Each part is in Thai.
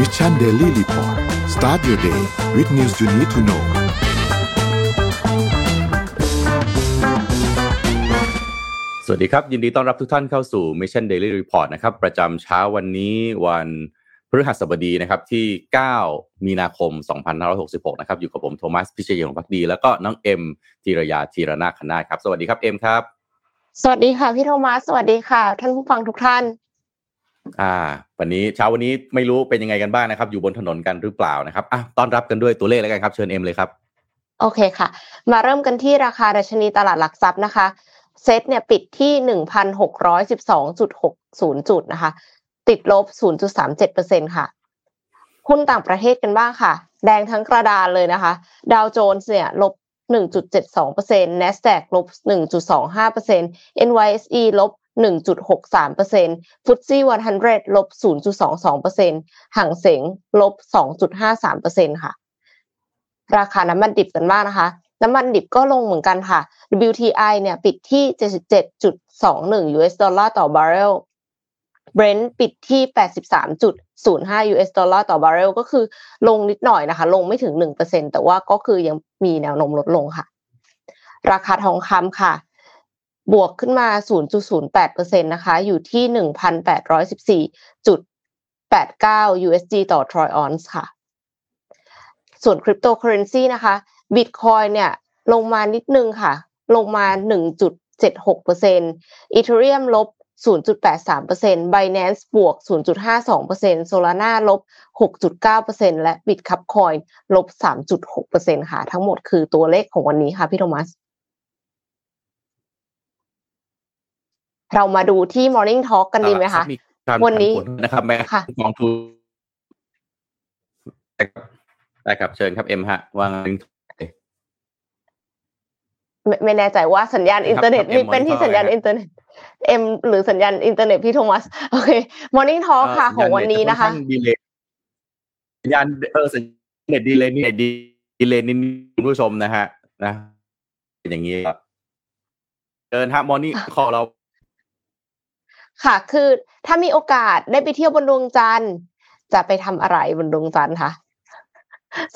Mission Daily Report start your day with news you need to know สวัสดีครับ ยินดีต้อนรับทุกท่านเข้าสู่ Mission Daily Report นะครับ ประจำเช้าวันนี้วันพฤหัสบดีนะครับที่ 9 มีนาคม 2566 นะครับ อยู่กับผมโทมัสพิเชยงพักดี แล้วก็น้องเอ็มธีรยาธีรนาคณาครับ สวัสดีครับเอ็มครับ สวัสดีค่ะพี่โทมัส สวัสดีค่ะ ท่านผู้ฟังทุกท่าน อ่า วันนี้เช้าวันนี้ไม่รู้เป็นยังไงกันบ้างนะครับ อยู่บนถนนกันหรือเปล่านะครับอะต้อนรับกันด้วยตัวเลขแล้วกันครับ เชิญเอ็มเลยครับ โอเคค่ะ มาเริ่มกันที่ราคาดัชนีตลาดหลักทรัพย์นะคะเซ็ตเนี่ยปิดที่หนึ่งพันหกร้อยสิบสองจุดหกศูนย์จุดนะคะ ติดลบศูนย์จุดสามเจ็ดเปอร์เซ็นค่ะหุ้นต่างประเทศกันบ้างค่ะ แดงทั้งกระดานเลยนะคะ ดาวโจนส์เนี่ยลบ1.72% NASDAQ ลบ 1.25% NYSE ลบ 1.63%ฟุตซี่100ลบ 0.22%ห่างเสงลบ 2.53%ค่ะ ราคาน้ำมันดิบกันบ้างนะคะ น้ำมันดิบก็ลงเหมือนกันค่ะ WTI เนี่ยปิดที่ 77.21 US ดอลลาร์ต่อบาร์เรล Brent ปิดที่ 83.05 US ดอลลาร์ต่อบาร์เรลก็คือลงนิดหน่อยนะคะ ลงไม่ถึง 1%แต่ว่าก็คือยังมีแนวโน้มลดลงค่ะ ราคาทองคำค่ะ บวกขึ้นมา 0.08%นะคะ อยู่ที่ 1,814.89 USD ต่อ troy ounce ค่ะ ส่วนคริปโตเคอเรนซีนะคะ Bitcoin เนี่ยลงมานิดนึงค่ะ ลงมา 1.76% Ethereum ลบ 0.83% Binance บวก 0.52% Solana ลบ 6.9%และ Bitcoin ลบ 3.6%ค่ะ ทั้งหมดคือตัวเลขของวันนี้ค่ะพี่โทมัส เรามาดูที่ Morning Talk กันดีไหมคะวันนี้นะครับแม่ค่ะกองทุนได้ครับเชิญครับเอ็มฮะวางลิงก์ไม่ไม่แน่ใจว่าสัญญาณอินเทอร์เน็ตครับมีเป็นที่ Monitor สัญญาณนะฮะอินเทอร์เน็ตเอ็มหรือสัญญาณอินเทอร์เน็ตพี่โทมัสโอเค Morning Talk ค่ะ ของวันนี้นะคะดีเลยสัญญาณเออสัญญาณเน็ตดีเลยนี่ดีดีเลยนี่คุณผู้ชมนะฮะนะเป็นอย่างนี้ครับเชิญฮะ Morning ของเรา ค่ะ คือถ้ามีโอกาสได้ไปเที่ยวบนดวงจันทร์ จะไปทำอะไรบนดวงจันทร์คะ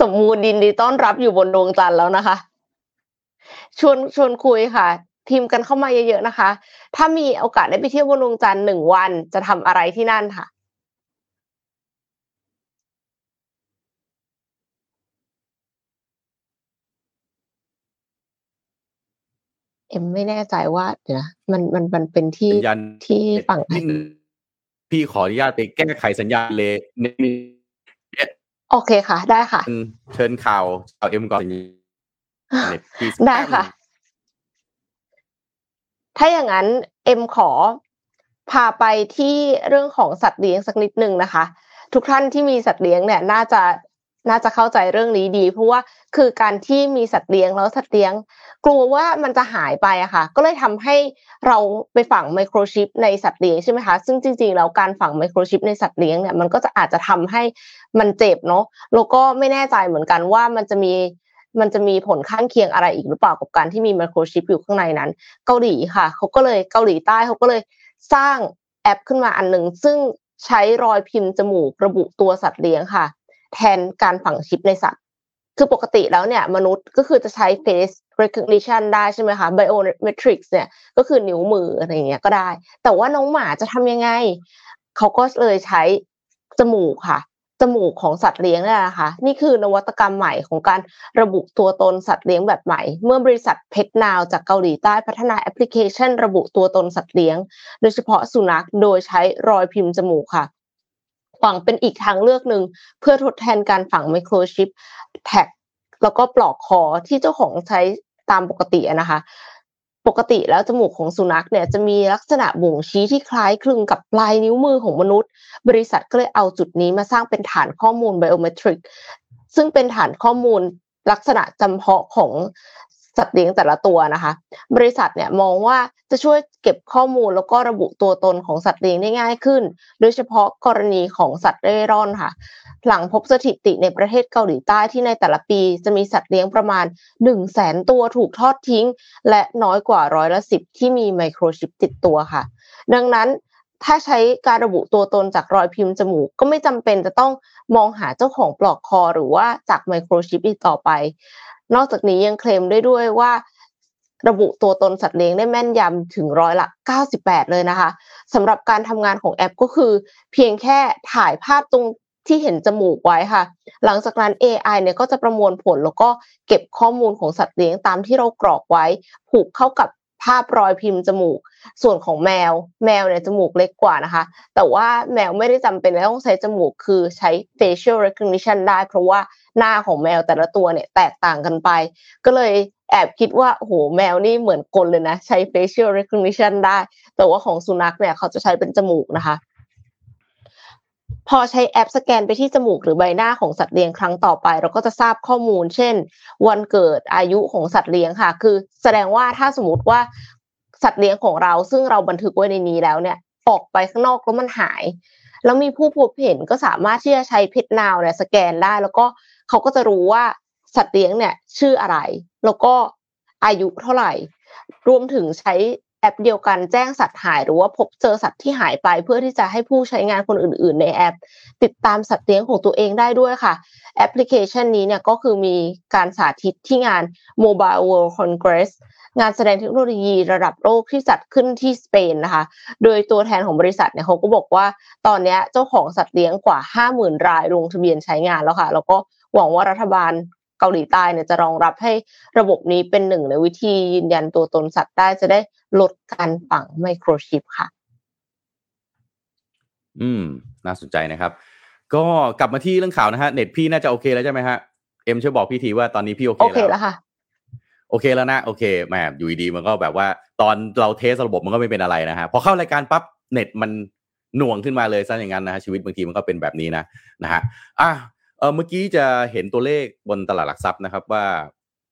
สมมุติยินดีต้อนรับอยู่บนดวงจันทร์แล้วนะคะ ชวนชวนคุยค่ะทีมกันเข้ามาเยอะๆนะคะ ถ้ามีโอกาสได้ไปเที่ยวบนดวงจันทร์หนึ่งวันจะทำอะไรที่นั่นค่ะ เอ็มไม่แน่ใจว่าเดี๋ยวนะมันมันมันเป็นที่สัญญาณที่ฝั่งไหนนิดนึงพี่ขออนุญาตไปแก้ไขสัญญาณเลยนิดนึงโอเคค่ะ ได้ค่ะ เชิญข่าวข่าวเอ็มก่อนเน็ตพี่สักได้แป๊บหนึ่งค่ะ ถ้าอย่างนั้นเอ็มขอพาไปที่เรื่องของสัตว์เลี้ยงสักนิดนึงนะคะ ทุกท่านที่มีสัตว์เลี้ยงเนี่ย น่าจะ น่าจะเข้าใจเรื่องนี้ดี เพราะว่าคือการที่มีสัตว์เลี้ยงแล้วสัตว์เลี้ยง กลัวว่ามันจะหายไปอะค่ะ ก็เลยทำให้เราไปฝังไมโครชิปในสัตว์เลี้ยงใช่ไหมคะซึ่งจริงๆแล้วการฝังไมโครชิปในสัตว์เลี้ยงเนี่ยมันก็จะอาจจะทำให้มันเจ็บเนาะแล้วก็ไม่แน่ใจเหมือนกันว่ามันจะมีมันจะมีผลข้างเคียงอะไรอีกหรือเปล่ากับการที่มีไมโครชิปอยู่ข้างในนั้น เกาหลีค่ะเขาก็เลยเกาหลีใต้เขาก็เลยสร้างแอปขึ้นมาอันหนึ่งซึ่งใช้รอยพิมพ์จมูกระบุตัวสัตว์เลี้ยงค่ะ แทนการฝังชิปในสัตว์คือปกติแล้วเนี่ยมนุษย์ก็คือจะใช้ face recognition ได้ใช่ไหมคะ biometrics เนี่ยก็คือนิ้วมืออะไรอย่างเงี้ยก็ได้ แต่ว่าน้องหมาจะทำยังไง เขาก็เลยใช้จมูกค่ะจมูกของสัตว์เลี้ยงนี่ยนะคะนี่คือนวัตกรรมใหม่ของการระบุตัวตนสัตว์เลี้ยงแบบใหม่ เมื่อบริษัทเพ t นาวจากเกาหลีใต้พัฒนาแอปพลิเคชัน ระบุตัวตนสัตว์เลี้ยง โดยเฉพาะสุนัขโดยใช้รอยพิมพ์จมูกค่ะ ฝังเป็นอีกทางเลือกหนึ่งเพื่อทดแทนการฝังไมโครชิปแท็กแล้วก็ปลอกคอที่เจ้าของใช้ตามปกตินะคะ ปกติแล้วจมูกของสุนัขเนี่ยจะมีลักษณะบ่งชี้ที่คล้ายคลึงกับปลายนิ้วมือของมนุษย์ บริษัทก็เลยเอาจุดนี้มาสร้างเป็นฐานข้อมูลไบโอเมตริกซึ่งเป็นฐานข้อมูลลักษณะจำเพาะของ สัตว์เลี้ยงแต่ละตัวนะคะ บริษัทเนี่ยมองว่าจะช่วยเก็บข้อมูลแล้วก็ระบุตัวตนของสัตว์เลี้ยงได้ง่ายขึ้น โดยเฉพาะกรณีของสัตว์เร่ร่อนค่ะ หลังพบสถิติในประเทศเกาหลีใต้ที่ในแต่ละปีจะมีสัตว์เลี้ยงประมาณ 1 0 0 0 0แสนตัวถูกทอดทิ้ง และน้อยกว่าร้อยละสิบที่มีไมโครชิปติดตัวค่ะ ดังนั้นถ้าใช้การระบุตัวตนจากรอยพิมพ์จมูก ก็ไม่จำเป็นจะต้องมองหาเจ้าของปลอกคอหรือว่าจากไมโครชิปอีกต่อไป นอกจากนี้ยังเคลมได้ด้วยว่า ระบุตัวตนสัตว์เลี้ยงได้แม่นยำถึงร้อยละ 98 เลยนะคะสำหรับการทำงานของแอปก็คือ เพียงแค่ถ่ายภาพตรงที่เห็นจมูกไว้ค่ะ หลังจากนั้น AI เนี่ยก็จะประมวลผลแล้วก็เก็บข้อมูลของสัตว์เลี้ยงตามที่เรากรอกไว้ ผูกเข้ากับ ภาพรอยพิมพ์จมูก ส่วนของแมว แมวเนี่ยจมูกเล็กกว่านะคะ แต่ว่าแมวไม่ได้จำเป็นต้องใช้จมูก คือใช้ facial recognition ได้ เพราะว่าหน้าของแมวแต่ละตัวเนี่ยแตกต่างกันไป ก็เลยแอบคิดว่าโหแมวนี่เหมือนคนเลยนะ ใช้ facial recognition ได้ แต่ว่าของสุนัขเนี่ยเขาจะใช้เป็นจมูกนะคะ พอใช้แอปสแกนไปที่จมูกหรือใบหน้าของสัตว์เลี้ยงครั้งต่อไป เราก็จะทราบข้อมูล เช่น วันเกิดอายุของสัตว์เลี้ยงค่ะ คือแสดงว่าถ้าสมมติว่าสัตว์เลี้ยงของเราซึ่งเราบันทึกไว้ในนี้แล้วเนี่ย ออกไปข้างนอกแล้วมันหาย แล้วมีผู้พบเห็นก็สามารถที่จะใช้เพชรนาวเนี่ยสแกนได้ แล้วก็เขาก็จะรู้ว่าสัตว์เลี้ยงเนี่ยชื่ออะไร แล้วก็อายุเท่าไหร่ รวมถึงใช้ แอปเดียวกันแจ้งสัตว์หาย หรือว่าพบเจอสัตว์ที่หายไป เพื่อที่จะให้ผู้ใช้งานคนอื่น ๆ ในแอป ติดตามสัตว์เลี้ยงของตัวเองได้ด้วยค่ะ แอปพลิเคชันนี้เนี่ยก็คือมีการสาธิตที่งาน Mobile World Congress งานแสดงเทคโนโลยีระดับโลกที่จัดขึ้นที่สเปนนะคะ โดยตัวแทนของบริษัทเนี่ยเขาก็บอกว่า ตอนนี้เจ้าของสัตว์เลี้ยงกว่า 50,000 รายลงทะเบียนใช้งานแล้วค่ะ แล้วก็หวังว่ารัฐบาล เกาหลีใต้เนี่ยจะรองรับให้ระบบนี้เป็นหนึ่งในวิธียืนยันตัวตนสัตว์ได้จะได้ลดการฝังไมโครชิปค่ะ อืม น่าสนใจนะครับ ก็กลับมาที่เรื่องข่าวนะฮะเน็ตพี่น่าจะโอเคแล้วใช่ไหมฮะเอ็มช่วยบอกพี่ทีว่าตอนนี้พี่โอเคโอแล้วเคแล้วค่ะโอเคแล้วนะโอเคแหมอยู่ดีๆมันก็แบบว่า ตอนเราเทสระบบมันก็ไม่เป็นอะไรนะฮะพอเข้ารายการปั๊บเน็ตมันหน่วงขึ้นมาเลยซะอย่างนั้นนะฮะชีวิตบางทีมันก็เป็นแบบนี้นะนะฮะอะ เออเมื่อกี้จะเห็นตัวเลขบนตลาดหลักทรัพย์นะครับว่า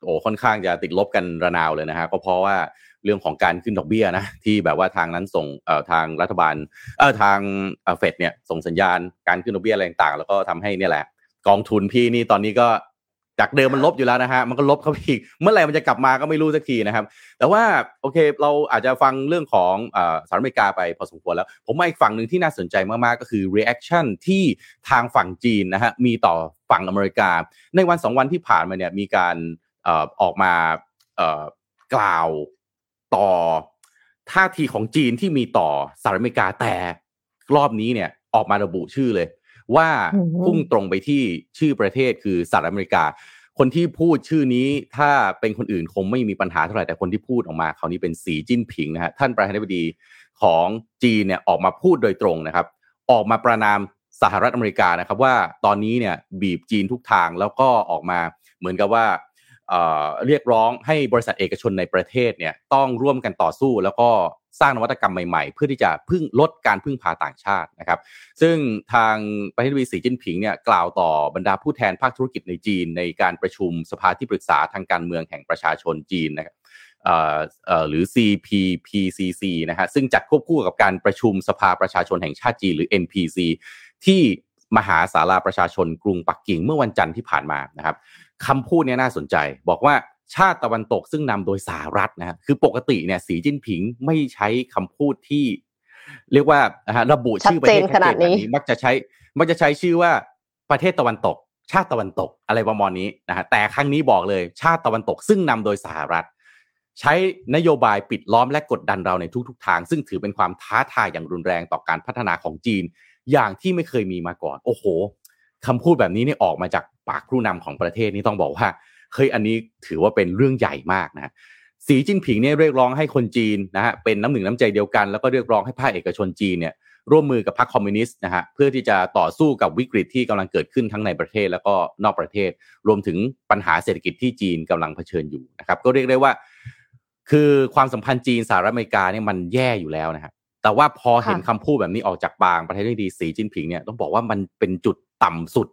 โอ้ค่อนข้างจะติดลบกันระนาวเลยนะฮะก็เพราะว่าเรื่องของการขึ้นดอกเบี้ยนะที่แบบว่าทางนั้นส่งเอ่อทางรัฐบาลเออทางเฟดเนี่ยส่งสัญญาณการขึ้นดอกเบี้ยอะไรต่างๆ แล้วก็ทำให้เนี่ยแหละ กองทุนพี่นี่ตอนนี้ก็ จากเดิมมันลบอยู่แล้วนะฮะมันก็ลบเข้าไปอีกเมื่อไหร่มันจะกลับมาก็ไม่รู้สักทีนะครับ แต่ว่าโอเคเราอาจจะฟังเรื่องของสหรัฐอเมริกาไปพอสมควรแล้ว ผมมาอีกฝั่งหนึ่งที่น่าสนใจมากๆก็คือ reaction ที่ทางฝั่งจีนนะฮะมีต่อฝั่งอเมริกา ในวันสองวันที่ผ่านมาเนี่ยมีการออกมากล่าวต่อท่าทีของจีนที่มีต่อสหรัฐอเมริกาแต่รอบนี้เนี่ยออกมาระบุชื่อเลย ว่าพุ่งตรงไปที่ชื่อประเทศคือสหรัฐอเมริกา คนที่พูดชื่อนี้ถ้าเป็นคนอื่นคงไม่มีปัญหาเท่าไหร่แต่คนที่พูดออกมาคราวนี้เป็นสีจิ้นผิงนะฮะท่านประธานาธิบดีของจีนเนี่ยออกมาพูดโดยตรงนะครับ ออกมาประนามสหรัฐอเมริกานะครับว่าตอนนี้เนี่ยบีบจีนทุกทางแล้วก็ออกมาเหมือนกับว่าเรียกร้องให้บริษัทเอกชนในประเทศเนี่ยต้องร่วมกันต่อสู้แล้วก็ สร้างนวัตกรรมใหม่ๆ เพื่อที่จะพึ่งลดการพึ่งพาต่างชาตินะครับ ซึ่งทางประธานาธิบดีสีจิ้นผิงเนี่ยกล่าวต่อบรรดาผู้แทนภาคธุรกิจในจีน ในการประชุมสภาที่ปรึกษาทางการเมืองแห่งประชาชนจีนนะครับหรือ CPPCC นะฮะซึ่งจัดควบคู่กับการประชุมสภาประชาชนแห่งชาติจีนหรือ NPC ที่มหาศาลาประชาชนกรุงปักกิ่งเมื่อวันจันทร์ที่ผ่านมานะครับคำพูดนี้น่าสนใจ บอกว่า ชาติตะวันตกซึ่งนำโดยสหรัฐนะฮะคือปกติเนี่ยสีจิ้นผิงไม่ใช้คำพูดที่ เรียกว่าระบุชื่อประเทศขนาดนี้ มักจะใช้มักจะใช้ชื่อว่าประเทศตะวันตก ชาติตะวันตกอะไรประมาณนี้นะฮะแต่ครั้งนี้บอกเลย ชาติตะวันตกซึ่งนำโดยสหรัฐ ใช้นโยบายปิดล้อมและกดดันเราในทุกๆทาง ซึ่งถือเป็นความท้าทายอย่างรุนแรงต่อการพัฒนาของจีน อย่างที่ไม่เคยมีมาก่อน โอ้โหคำพูดแบบนี้นี่ออกมาจากปากผู้นำของประเทศนี่ต้องบอกว่า เฮ้ยอันนี้ถือว่าเป็นเรื่องใหญ่มากนะสีจิ้นผิงเนี่ยเรียกร้องให้คนจีนนะฮะเป็นน้ำหนึ่งน้ำใจเดียวกัน แล้วก็เรียกร้องให้ภาคเอกชนจีนเนี่ยร่วมมือกับพรรคคอมมิวนิสต์นะฮะเพื่อที่จะต่อสู้กับวิกฤตที่กำลังเกิดขึ้นทั้งในประเทศแล้วก็นอกประเทศ รวมถึงปัญหาเศรษฐกิจที่จีนกำลังเผชิญอยู่นะครับก็เรียกได้ว่า คือความสัมพันธ์จีนสหรัฐอเมริกาเนี่ยมันแย่อยู่แล้วนะครับแต่ว่าพอเห็นคำพูดแบบนี้ออกจากปากประเทศที่ดีสีจิ้นผิงเนี่ยต้องบอกว่ามันเป็นจุดต่ำสุด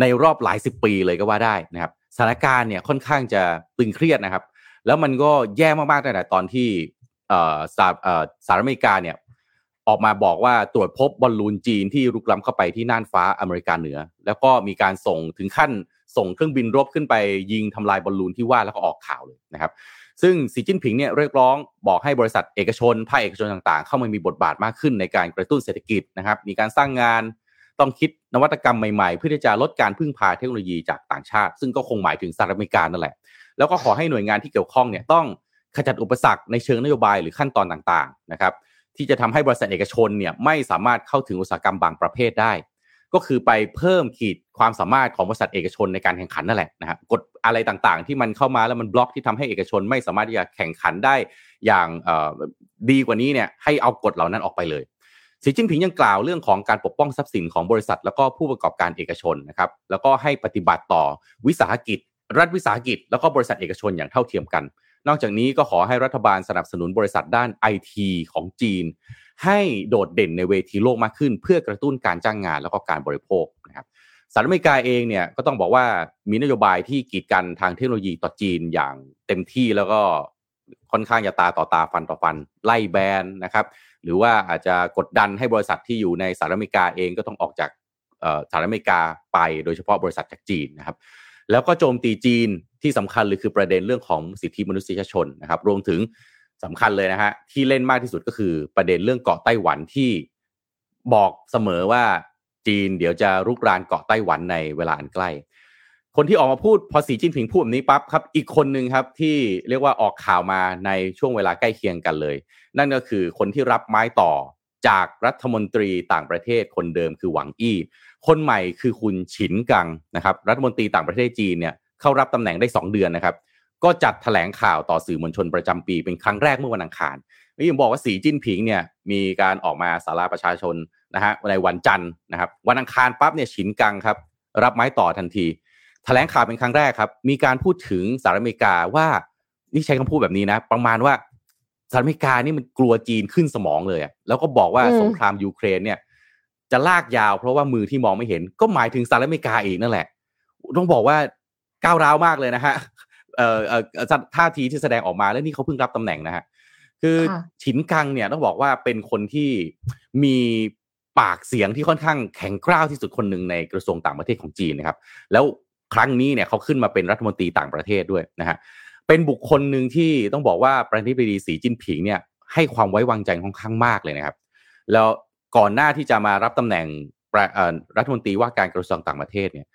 ในรอบหลายสิบปีเลยก็ว่าได้นะครับ ถานการณ์เนี่ยค่อนข้างจะตึงเครียดนะครับ แล้วมันก็แย่มากๆตั้งแต่ตอนที่สหรัฐอเมริกาเนี่ยออกมาบอกว่าตรวจพบบอลลูนจีนที่รุกล้ำเข้าไปที่น่านฟ้าอเมริกาเหนือ แล้วก็มีการส่งถึงขั้นส่งเครื่องบินรบขึ้นไปยิงทำลายบอลลูนที่ว่าแล้วก็ออกข่าวเลยนะครับซึ่งสีจิ้นผิงเนี่ยเรียกร้องบอกให้บริษัทเอกชนภาคเอกชนต่างๆ เข้ามามีบทบาทมากขึ้นในการกระตุ้นเศรษฐกิจนะครับมีการสร้างงาน ต้องคิดนวัตกรรมใหม่ๆ เพื่อที่จะลดการพึ่งพาเทคโนโลยีจากต่างชาติ ซึ่งก็คงหมายถึงสหรัฐอเมริกานั่นแหละ แล้วก็ขอให้หน่วยงานที่เกี่ยวข้องเนี่ยต้องขจัดอุปสรรคในเชิงนโยบายหรือขั้นตอนต่างๆนะครับที่จะทำให้บริษัทเอกชนเนี่ยไม่สามารถเข้าถึงอุตสาหกรรมบางประเภทได้ ก็คือไปเพิ่มขีดความสามารถของบริษัทเอกชนในการแข่งขันนั่นแหละนะฮะกฎอะไรต่างๆ ที่มันเข้ามาแล้วมันบล็อกที่ทำให้เอกชนไม่สามารถที่จะแข่งขันได้อย่างดีกว่านี้เนี่ยให้เอากฎเหล่านั้นออกไปเลย สีจิ้นผิงยังกล่าวเรื่องของการปกป้องทรัพย์สินของบริษัท แล้วก็ผู้ประกอบการเอกชนนะครับแล้วก็ให้ปฏิบัติต่อวิสาหกิจ รัฐวิสาหกิจ แล้วก็บริษัทเอกชนอย่างเท่าเทียมกัน นอกจากนี้ก็ขอให้รัฐบาลสนับสนุนบริษัทด้านไอทีของจีน ให้โดดเด่นในเวทีโลกมากขึ้น เพื่อกระตุ้นการจ้างงานแล้วก็การบริโภคนะครับสหรัฐอเมริกาเองเนี่ยก็ต้องบอกว่ามีนโยบายที่กีดกันทางเทคโนโลยีต่อจีนอย่างเต็มที่แล้วก็ ค่อนข้างจะตาต่อตาฟันต่อฟัน ไล่แบนนะครับ หรือว่าอาจจะกดดันให้บริษัทที่อยู่ในสหรัฐอเมริกาเองก็ต้องออกจากสหรัฐอเมริกาไป โดยเฉพาะบริษัทจากจีนนะครับ แล้วก็โจมตีจีนที่สำคัญเลยคือประเด็นเรื่องของสิทธิมนุษยชนนะครับ รวมถึงสำคัญเลยนะฮะที่เล่นมากที่สุดก็คือประเด็นเรื่องเกาะไต้หวันที่บอกเสมอว่าจีนเดี๋ยวจะรุกรานเกาะไต้หวันในเวลาอันใกล้ คนที่ออกมาพูดพอสีจิ้นผิงพูดแบบนี้ปั๊บครับ อีกคนหนึ่งครับที่เรียกว่าออกข่าวมาในช่วงเวลาใกล้เคียงกันเลย นั่นก็คือคนที่รับไม้ต่อจากรัฐมนตรีต่างประเทศคนเดิมคือหวังอี้ คนใหม่คือคุณฉินกังนะครับ รัฐมนตรีต่างประเทศจีนเนี่ยเข้ารับตำแหน่งได้ 2 เดือนนะครับ ก็จัดแถลงข่าวต่อสื่อมวลชนประจำปี เป็นครั้งแรกเมื่อวันอังคารนี่ยังบอกว่าสีจิ้นผิงเนี่ยมีการออกมาสาราประชาชนนะฮะในวันจันทร์นะครับ วันอังคารปั๊บเนี่ยฉินกังครับรับไม้ต่อทันที แถลงข่าวเป็นครั้งแรกครับ มีการพูดถึงสหรัฐอเมริกาว่านี่ใช้คำพูดแบบนี้นะ ประมาณว่าสหรัฐอเมริกานี่มันกลัวจีนขึ้นสมองเลยแล้วก็บอกว่าสงครามยูเครนเนี่ย จะลากยาวเพราะว่ามือที่มองไม่เห็น ก็หมายถึงสหรัฐอเมริกาอีกนั่นแหละ ต้องบอกว่าก้าวร้าวมากเลยนะฮะเอ่อเอ่อท่าทีที่แสดงออกมาแล้วนี่เขาเพิ่งรับตำแหน่งนะฮะคือฉินกังเนี่ยต้องบอกว่าเป็นคนที่มีปากเสียงที่ค่อนข้างแข็งกร้าวที่สุดคนหนึ่งในกระทรวงต่างประเทศของจีนนะครับ แล้ว ครั้งนี้เนี่ยเขาขึ้นมาเป็นรัฐมนตรีต่างประเทศด้วยนะฮะเป็นบุคคลหนึ่งที่ต้องบอกว่าประธานาธิบดีสีจิ้นผิงเนี่ยให้ความไว้วางใจค่อนข้างมากเลยนะครับ แล้วก่อนหน้าที่จะมารับตำแหน่งรัฐมนตรีว่าการกระทรวงต่างประเทศเนี่ย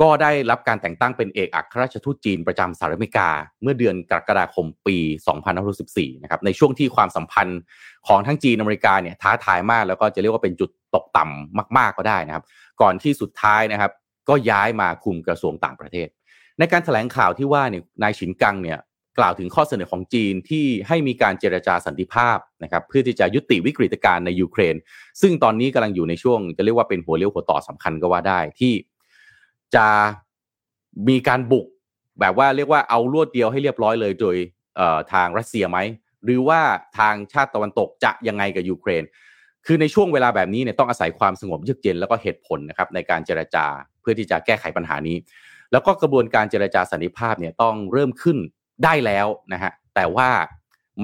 ก็ได้รับการแต่งตั้งเป็นเอกอัครราชทูตจีนประจำสหรัฐอเมริกา เมื่อเดือนกรกฎาคมปี2514 นะครับในช่วงที่ความสัมพันธ์ของทั้งจีนอเมริกาเนี่ยท้าทายมากแล้วก็จะเรียกว่าเป็นจุดตกต่ำมาก ๆก็ได้นะครับ ก่อนที่สุดท้ายนะครับ ก็ย้ายมาคุมกระทรวงต่างประเทศ ในการถแถลงข่าวที่ว่าเนี่ยนายฉินกังเนี่ยกล่าวถึงข้อเสนอของจีนที่ให้มีการเจรจาสันติภาพนะครับเพื่อที่จะยุติวิกฤตการณ์ในยูเครน ซึ่งตอนนี้กำลังอยู่ในช่วง จะเรียกว่าเป็นหัวเลี้ยวหัวต่อสำคัญก็ว่าได้ที่จะมีการบุกแบบว่าเรียกว่าเอารวดเดียวให้เรียบร้อยเลยโดยทางรัสเซียไหมหรือว่าทางชาติตะวันตกจะยังไงกับยูเครน คือในช่วงเวลาแบบนี้เนี่ยต้องอาศัยความสงบเยือกเย็นแล้วก็เหตุผลนะครับในการเจรจาเพื่อที่จะแก้ไขปัญหานี้ แล้วก็กระบวนการเจรจาสันติภาพเนี่ยต้องเริ่มขึ้นได้แล้วนะฮะแต่ว่า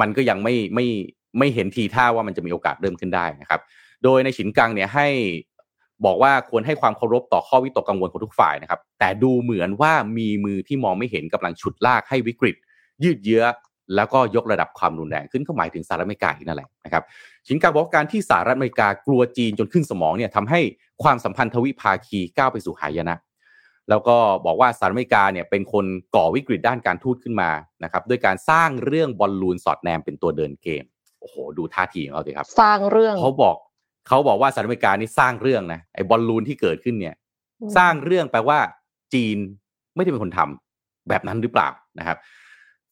มันก็ยังไม่ไม่ไม่เห็นทีท่าว่ามันจะมีโอกาสเริ่มขึ้นได้นะครับ โดยในฉินกังเนี่ยให้บอกว่าควรให้ความเคารพต่อข้อวิตกกังวลของทุกฝ่ายนะครับ แต่ดูเหมือนว่ามีมือที่มองไม่เห็นกำลังฉุดลากให้วิกฤต ยืดเยื้อ แล้วก็ยกระดับความรุนแรงขึ้นก็หมายถึงสหรัฐอเมริกาอีกนั่นแหละนะครับชินกาบอกการที่สหรัฐอเมริกากลัวจีนจนขึ้นสมองเนี่ยทำให้ความสัมพันธ์ทวิภาคีก้าวไปสู่หายนะ แล้วก็บอกว่าสหรัฐอเมริกาเนี่ยเป็นคนก่อวิกฤตด้านการทูตขึ้นมานะครับด้วยการสร้างเรื่องบอลลูนสอดแนมเป็นตัวเดินเกมโอ้โหดูท่าทีของเขาสิครับ สร้างเรื่องเขาบอกเขาบอกว่าสหรัฐอเมริกานี่สร้างเรื่องนะไอ้บอลลูนที่เกิดขึ้นเนี่ย สร้างเรื่องแปลว่าจีนไม่ได้เป็นคนทำแบบนั้นหรือเปล่านะครับ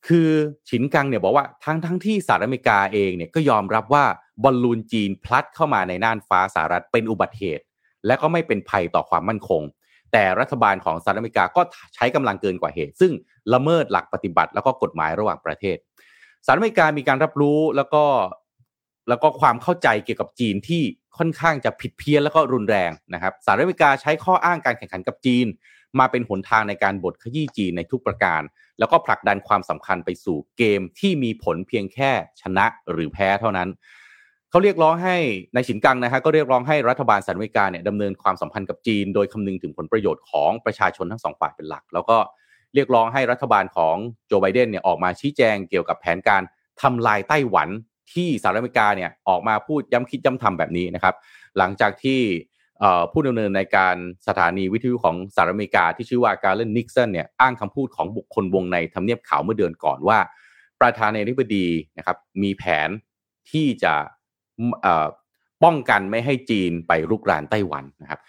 คือฉินกังเนี่ยบอกว่าทั้งทั้งที่สหรัฐอเมริกาเองเนี่ยก็ยอมรับว่าบอลลูนจีนพลัดเข้ามาในน่านฟ้าสหรัฐเป็นอุบัติเหตุ และก็ไม่เป็นภัยต่อความมั่นคง แต่รัฐบาลของสหรัฐอเมริกาก็ใช้กำลังเกินกว่าเหตุ ซึ่งละเมิดหลักปฏิบัติแล้วก็กฎหมายระหว่างประเทศสหรัฐอเมริกามีการรับรู้แล้วก็แล้วก็ความเข้าใจเกี่ยวกับจีนที่ค่อนข้างจะผิดเพี้ยนแล้วก็รุนแรงนะครับสหรัฐอเมริกาใช้ข้ออ้างการแข่งขันกับจีน มาเป็นหนทางในการบดขยี้จีนในทุกประการ แล้วก็ผลักดันความสำคัญไปสู่เกมที่มีผลเพียงแค่ชนะหรือแพ้เท่านั้นเขาเรียกร้องให้ในฉินกังนะฮะก็เรียกร้องให้รัฐบาลสหรัฐอเมริกาเนี่ยดำเนินความสัมพันธ์กับจีน โดยคำนึงถึงผลประโยชน์ของประชาชนทั้งสองฝ่ายเป็นหลัก แล้วก็เรียกร้องให้รัฐบาลของโจไบเดนเนี่ยออกมาชี้แจงเกี่ยวกับแผนการทำลายไต้หวันที่สหรัฐอเมริกาเนี่ยออกมาพูดย้ำคิดย้ำทำแบบนี้นะครับ หลังจากที่ ผู้ดำเนินในการสถานีวิทยุของสหรัฐอเมริกาที่ชื่อว่าการเลนนิกสันเนี่ยอ้างคำพูดของบุคคลวงในทำเนียบขาวเมื่อเดือนก่อนว่า ประธานาธิบดีนะครับมีแผนที่จะป้องกันไม่ให้จีนไปรุกรานไต้หวันนะครับ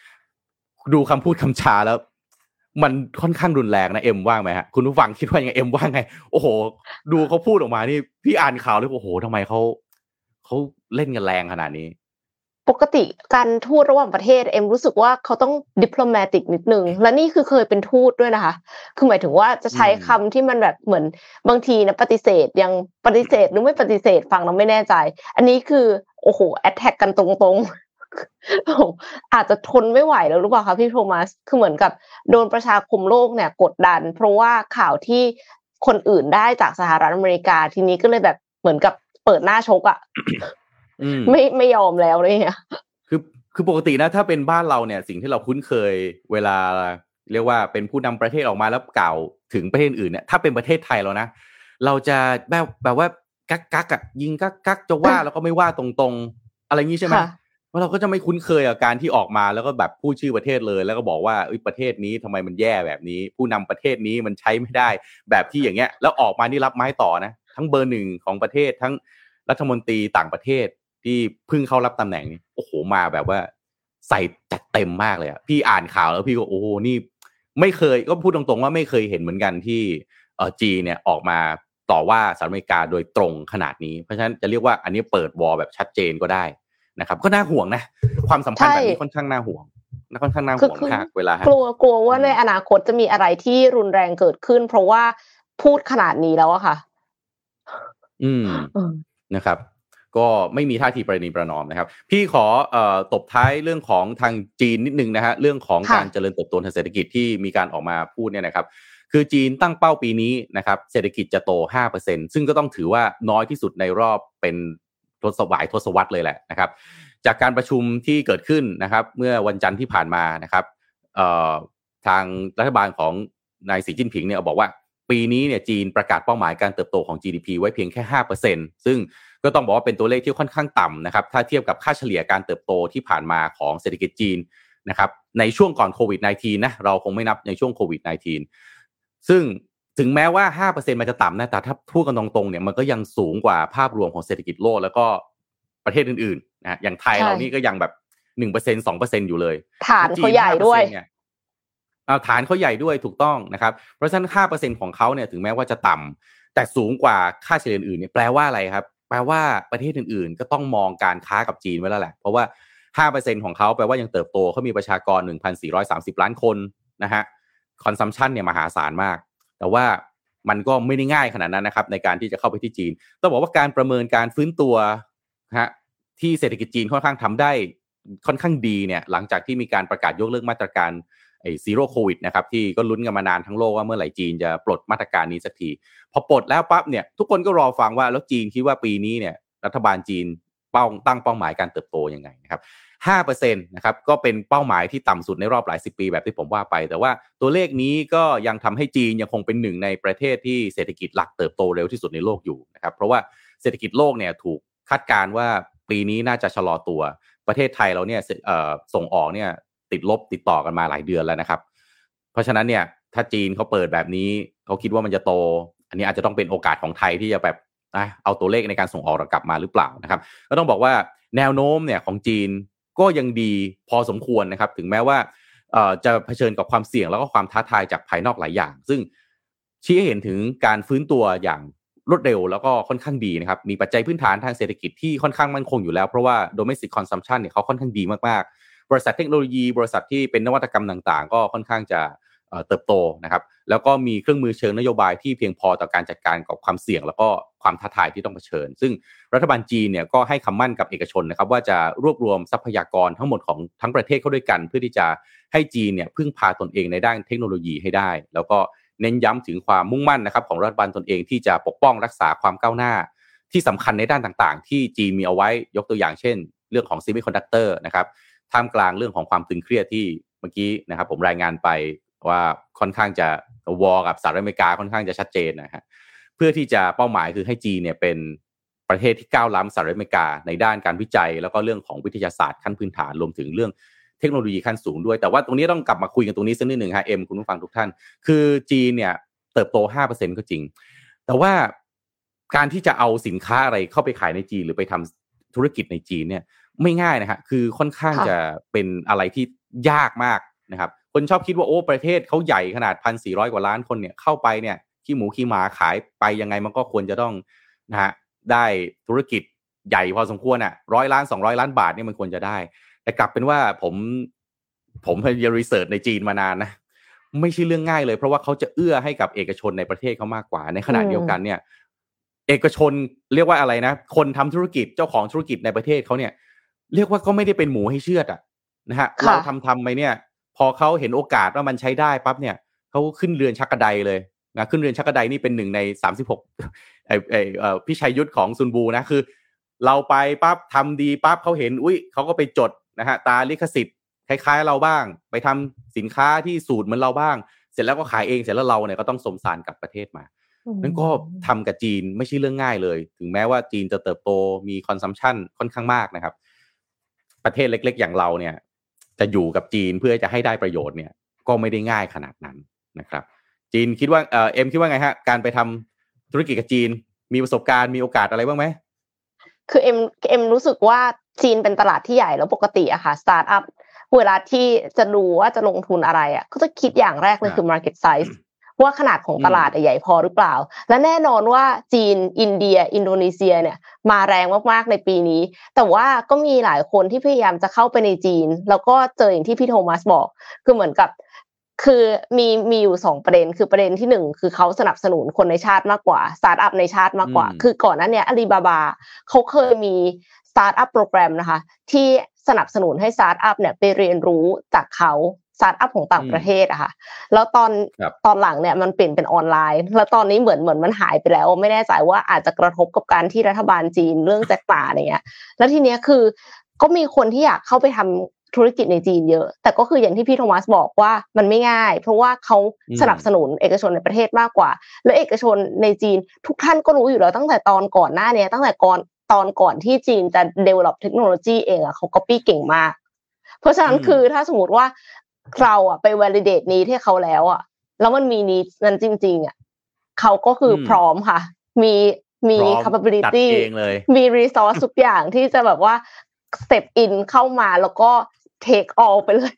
ดูคำพูดคำชาแล้ว มันค่อนข้างรุนแรงนะเอ็มว่างไหมฮะคุณผู้ฟังคิดว่ายังไงเอ็มว่างไง โอ้โห ดูเขาพูดออกมานี่พี่อ่านข่าวแล้วโอ้โหทำไมเขาเขาเล่นกันแรงขนาดนี้ ปกติการทูตระหว่างประเทศเอ็มรู้สึกว่าเขาต้องดิปโลมาติกนิดนึงและนี่คือเคยเป็นทูตด้วยนะคะ คือหมายถึงว่าจะใช้คำที่มันแบบเหมือนบางทีนะปฏิเสธยังปฏิเสธหรือไม่ปฏิเสธฟังเราไม่แน่ใจ อันนี้คือโอ้โหแอตแทกกันตรงๆอาจจะทนไม่ไหวแล้วหรือเปล่าคะพี่โทมัสคือเหมือนกับโดนประชาคมโลกเนี่ยกดดัน เพราะว่าข่าวที่คนอื่นได้จากสหรัฐอเมริกาทีนี้ก็เลยแบบเหมือนกับเปิดหน้าชกอะ่ะ ไม่ไม่ยอมแล้วเลยเนี่ยคือคือปกตินะ ถ้าเป็นบ้านเราเนี่ย สิ่งที่เราคุ้นเคยเวลา เรียกว่าเป็นผู้นำประเทศออกมาแล้วกล่าวถึงประเทศอื่นเนี่ยถ้าเป็นประเทศไทยเรานะเราจะแบบแบบว่ากักกักอะยิงกักกักจะว่าแล้วก็ไม่ว่าตรงๆ อะไรงี้ใช่ไหมว่าเราก็จะไม่คุ้นเคยกับการที่ออกมาแล้วก็แบบพูดชื่อประเทศเลย แล้วก็บอกว่าประเทศนี้ทำไมมันแย่แบบนี้ ผู้นำประเทศนี้มันใช้ไม่ได้ แบบที่อย่างเงี้ย แล้วออกมานี่รับไม้ต่อนะ ทั้งเบอร์หนึ่งของประเทศทั้งรัฐมนตรีต่างประเทศ ที่เพิ่งเข้ารับตำแหน่งนี้โอ้โหมาแบบว่า ใส่จัดเต็มมากเลยอะพี่อ่านข่าวแล้วพี่ก็โอ้โหนี่ ไม่เคยก็พูดตรงๆ ว่าไม่เคยเห็นเหมือนกันที่เออจีเนี่ยออกมาต่อว่าสหรัฐอเมริกาโดยตรงขนาดนี้ เพราะฉะนั้นจะเรียกว่าอันนี้เปิดวอลแบบชัดเจนก็ได้นะครับ ก็น่าห่วงนะ ความสัมพันธ์แบบนี้ค่อนข้างน่าห่วงนะค่อนข้างน่าห่วงมากเวลากลัวกลัวว่าในอนาคตจะมีอะไรที่รุนแรงเกิดขึ้น เพราะว่าพูดขนาดนี้แล้วอะค่ะ อืมนะครับ ก็ไม่มีท่าทีประนีประนอมนะครับ พี่ขอเอ่อตบท้ายเรื่องของทางจีนนิดนึงนะฮะเรื่องของการเจริญเติบโตทางเศรษฐกิจที่มีการออกมาพูดเนี่ยนะครับ คือจีนตั้งเป้าปีนี้นะครับ เศรษฐกิจจะโต 5%ซึ่งก็ต้องถือว่าน้อยที่สุดในรอบเป็นทศวรรษทศวรรษเลยแหละนะครับ จากการประชุมที่เกิดขึ้นนะครับ เมื่อวันจันทร์ที่ผ่านมานะครับทางรัฐบาลของนายสีจิ้นผิงเนี่ยบอกว่า ปีนี้เนี่ยจีนประกาศเป้าหมายการเติบโตของ GDP ไว้เพียงแค่ 5%ซึ่งก็ต้องบอกว่าเป็นตัวเลขที่ค่อนข้างต่ำนะครับ ถ้าเทียบกับค่าเฉลี่ยการเติบโตที่ผ่านมาของเศรษฐกิจจีนนะครับ ในช่วงก่อนโควิด -19 นะ เราคงไม่นับในช่วงโควิด -19 ซึ่งถึงแม้ว่า 5%มันจะต่ำนะ แต่ถ้าพูดกันตรงๆ เนี่ยมันก็ยังสูงกว่าภาพรวมของเศรษฐกิจโลกแล้วก็ประเทศอื่นๆนะอย่างไทยเรานี่ก็ยังแบบ1% 2%อยู่เลย ฐานเขาใหญ่ด้วยเอา ฐานเขาใหญ่ด้วยถูกต้องนะครับเพราะฉะนั้น5%ของเขาเนี่ยถึงแม้ว่าจะต่ำแต่สูงกว่าค่าเฉลี่ยอื่นเนี่ยแปลว่าอะไรครับ แปลว่าประเทศอื่นๆ ก็ต้องมองการค้ากับจีนไว้แล้วแหละ เพราะว่า 5%ของเขาแปลว่ายังเติบโตเขามีประชากร 1,430 ล้านคนนะฮะคอนซัมชันเนี่ยมหาศาลมาก แต่ว่ามันก็ไม่ได้ง่ายขนาดนั้นนะครับในการที่จะเข้าไปที่จีน ต้องบอกว่าการประเมินการฟื้นตัวฮะที่เศรษฐกิจจีนค่อนข้างทำได้ค่อนข้างดีเนี่ยหลังจากที่มีการประกาศยกเลิกมาตรการ ไอ้ Zero COVID นะครับที่ก็ลุ้นกันมานานทั้งโลกว่าเมื่อไหร่จีนจะปลดมาตรการนี้สักที พอปลดแล้วปั๊บเนี่ยทุกคนก็รอฟังว่าแล้วจีนคิดว่าปีนี้เนี่ยรัฐบาลจีนเป้าตั้งเป้าหมายการเติบโตยังไงนะครับห้าเปอร์เซ็นต์นะครับก็เป็นเป้าหมายที่ต่ำสุดในรอบหลายสิบปีแบบที่ผมว่าไป แต่ว่าตัวเลขนี้ก็ยังทำให้จีนยังคงเป็นหนึ่งในประเทศที่เศรษฐกิจหลักเติบโตเร็วที่สุดในโลกอยู่นะครับเพราะว่าเศรษฐกิจโลกเนี่ยถูกคาดการณ์ว่าปีนี้น่าจะชะลอตัวประเทศไทยเราเนี่ยส่งออกเนี่ย ติดลบติดต่อกันมาหลายเดือนแล้วนะครับ เพราะฉะนั้นเนี่ยถ้าจีนเขาเปิดแบบนี้เขาคิดว่ามันจะโต อันนี้อาจจะต้องเป็นโอกาสของไทยที่จะแบบเอาตัวเลขในการส่งออกกลับมาหรือเปล่านะครับ ก็ต้องบอกว่าแนวโน้มเนี่ยของจีนก็ยังดีพอสมควรนะครับ ถึงแม้ว่าจะเผชิญกับความเสี่ยงแล้วก็ความท้าทายจากภายนอกหลายอย่าง ซึ่งชี้ให้เห็นถึงการฟื้นตัวอย่างรวดเร็วแล้วก็ค่อนข้างดีนะครับ มีปัจจัยพื้นฐานทางเศรษฐกิจที่ค่อนข้างมั่นคงอยู่แล้ว เพราะว่า domestic consumption เนี่ยเขาค่อนข้างดีมากๆ บริษัทเทคโนโลยี บริษัทที่เป็นนวัตกรรมต่างๆ ก็ค่อนข้างจะเติบโตนะครับแล้วก็มีเครื่องมือเชิงนโยบายที่เพียงพอต่อการจัดการกับความเสี่ยง แล้วก็ความท้าทายที่ต้องเผชิญ ซึ่งรัฐบาลจีนเนี่ยก็ให้คำมั่นกับเอกชนนะครับว่าจะรวบรวมทรัพยากรทั้งหมดของทั้งประเทศเข้าด้วยกัน เพื่อที่จะให้จีนเนี่ยพึ่งพาตนเองในด้านเทคโนโลยีให้ได้ แล้วก็เน้นย้ำถึงความมุ่งมั่นนะครับของรัฐบาลตนเองที่จะปกป้องรักษาความก้าวหน้า ที่สำคัญในด้านต่างๆ ที่จีนมีเอาไว้ยกตัวอย่างเช่น เรื่องของ semiconductor นะครับ ท่ามกลางเรื่องของความตึงเครียดที่เมื่อกี้นะครับ ผมรายงานไปว่าค่อนข้างจะวอกับสหรัฐอเมริกาค่อนข้างจะชัดเจนนะฮะเพื่อที่จะเป้าหมายคือให้จีนเนี่ยเป็นประเทศที่ก้าวล้ำสหรัฐอเมริกาในด้านการวิจัย แล้วก็เรื่องของวิทยาศาสตร์ขั้นพื้นฐานรวมถึงเรื่องเทคโนโลยีขั้นสูงด้วยแต่ว่าตรงนี้ต้องกลับมาคุยกันตรงนี้สักนิดหนึ่งฮะเอ็มคุณผู้ฟังทุกท่าน คือจีนเนี่ยเติบโต 5%ก็จริง แต่ว่าการที่จะเอาสินค้าอะไรเข้าไปขายในจีน หรือไปทำธุรกิจในจีนเนี่ย ไม่ง่ายนะฮะคือค่อนข้างจะเป็นอะไรที่ยากมากนะครับ คนชอบคิดว่าโอ้ประเทศเขาใหญ่ขนาดพันสี่ร้อยกว่าล้านคนเนี่ยเข้าไปเนี่ยขี้หมูขี้หมาขายไปยังไงมันก็ควรจะต้องนะฮะได้ธุรกิจใหญ่พอสมควรอะร้อยล้านสองร้อยล้านบาทเนี่ยมันควรจะได้ แต่กลับเป็นว่าผมผมพยายามรีเสิร์ชในจีนมานานนะไม่ใช่เรื่องง่ายเลย เพราะว่าเขาจะเอื้อให้กับเอกชนในประเทศเขามากกว่า ในขณะเดียวกันเนี่ย เอกชนเรียกว่าอะไรนะ คนทำธุรกิจเจ้าของธุรกิจในประเทศเขาเนี่ย เรียกว่าก็ไม่ได้เป็นหมูให้เชือดอะนะฮะเราทำทำไปเนี่ย พอเขาเห็นโอกาสว่ามันใช้ได้ปั๊บเนี่ยเขาขึ้นเรือนชักกระไดเลยนะขึ้นเรือนชักกระไดนี่เป็นหนึ่งในสามสิบหกไอไอเอ่อพี่ชัยยุทธของซุนบูนะคือ เราไปปั๊บทำดีปั๊บเขาเห็น อุ้ยเขาก็ไปจดนะฮะตาลิขสิทธิ์คล้ายๆเราบ้าง ไปทำสินค้าที่สูตรเหมือนเราบ้าง เสร็จแล้วก็ขายเองเสร็จแล้วเราเนี่ยก็ต้องซมซานกลับประเทศมานั่นก็ทำกับจีนไม่ใช่เรื่องง่ายเลย ถึงแม้ว่าจีนจะเติบโตมี consumption ค่อนข้างมากนะครับ ประเทศเล็ก ๆ อย่างเราเนี่ย จะอยู่กับจีนเพื่อจะให้ได้ประโยชน์เนี่ย ก็ไม่ได้ง่ายขนาดนั้นนะครับ จีนคิดว่าเออเอ็มคิดว่าไงฮะการไปทำธุรกิจกับจีน มีประสบการณ์มีโอกาสอะไรบ้างไหมคือเอ็มเอ็มรู้สึกว่าจีนเป็นตลาดที่ใหญ่แล้วปกติอะค่ะสตาร์ทอัพเวลาที่จะดูว่าจะลงทุนอะไรอะก็จะคิดอย่างแรกเลยคือ market size ว่าขนาดของตลาดใหญ่พอหรือเปล่า และแน่นอนว่าจีน อินเดีย อินโดนีเซียเนี่ยมาแรงมากๆในปีนี้ แต่ว่าก็มีหลายคนที่พยายามจะเข้าไปในจีน แล้วก็เจออย่างที่พี่โทมัสบอก คือเหมือนกับคือมีมีอยู่สองประเด็นคือประเด็นที่หนึ่งคือเขาสนับสนุนคนในชาติมากกว่าสตาร์ทอัพในชาติมากกว่า คือก่อนนั้นเนี่ยอาลีบาบาเขาเคยมี startup program นะคะ ที่สนับสนุนให้สตาร์ทอัพเนี่ยไปเรียนรู้จากเขา สตาร์ทอัพของต่างประเทศอะค่ะ แล้วตอนตอนหลังเนี่ยมันเปลี่ยนเป็นออนไลน์ แล้วตอนนี้เหมือนเหมือนมันหายไปแล้ว ไม่แน่ใจว่าอาจจะกระทบกับการที่รัฐบาลจีนเรื่องแจ็ค หม่าเนี่ย แล้วทีเนี้ยคือก็มีคนที่อยากเข้าไปทำธุรกิจในจีนเยอะ แต่ก็คืออย่างที่พี่โทมัสบอกว่ามันไม่ง่าย เพราะว่าเขาสนับสนุนเอกชนในประเทศมากกว่า แล้วเอกชนในจีนทุกท่านก็รู้อยู่แล้วตั้งแต่ตอนก่อนหน้านี้ตั้งแต่ก่อนตอนก่อนที่จีนจะ develop เทคโนโลยีเองอะเขา copy เก่งมาก เพราะฉะนั้นคือถ้าสมมติว่า เราอะไป validate นี้ให้เขาแล้วอะแล้วมันมีนี้นั้นจริง ๆอะเขาก็คือพร้อมค่ะ มีมี capability มี resource ทุกอย่างที่จะแบบว่า step in เข้ามาแล้วก็ take all ไปเลย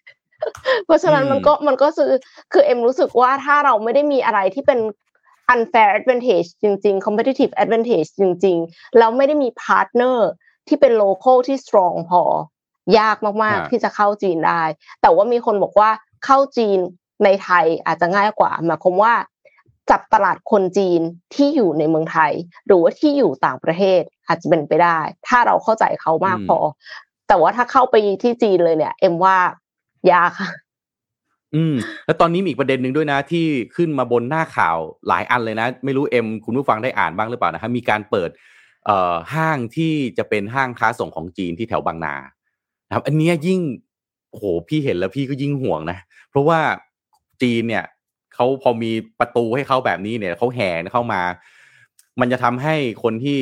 เพราะฉะนั้นมันก็มันก็คือคือเอ็มรู้สึกว่าถ้าเราไม่ได้มีอะไรที่เป็น unfair advantage จริง ๆ competitive advantage จริง ๆ แล้วไม่ได้มี partner ที่เป็น local ที่ strong พอ ยากมากๆที่จะเข้าจีนได้ แต่ว่ามีคนบอกว่าเข้าจีนในไทยอาจจะง่ายกว่าหมายความว่า จับตลาดคนจีนที่อยู่ในเมืองไทย หรือว่าที่อยู่ต่างประเทศอาจจะเป็นไปได้ ถ้าเราเข้าใจเขามากพอ แต่ว่าถ้าเข้าไปที่จีนเลยเนี่ย เอ็มว่ายากค่ะอืมแล้วตอนนี้มีอีกประเด็นหนึ่งด้วยนะที่ขึ้นมาบนหน้าข่าวหลายอันเลยนะ ไม่รู้เอ็มคุณผู้ฟังได้อ่านบ้างหรือเปล่านะครับมีการเปิดเอ่อห้างที่จะเป็นห้างค้าส่งของจีนที่แถวบางนา ครับอันนี้ยิ่งโหพี่เห็นแล้วพี่ก็ยิ่งห่วงนะ เพราะว่าจีนเนี่ยเขาพอมีประตูให้เขาแบบนี้เนี่ยเขาแห่เข้ามา มันจะทำให้คนที่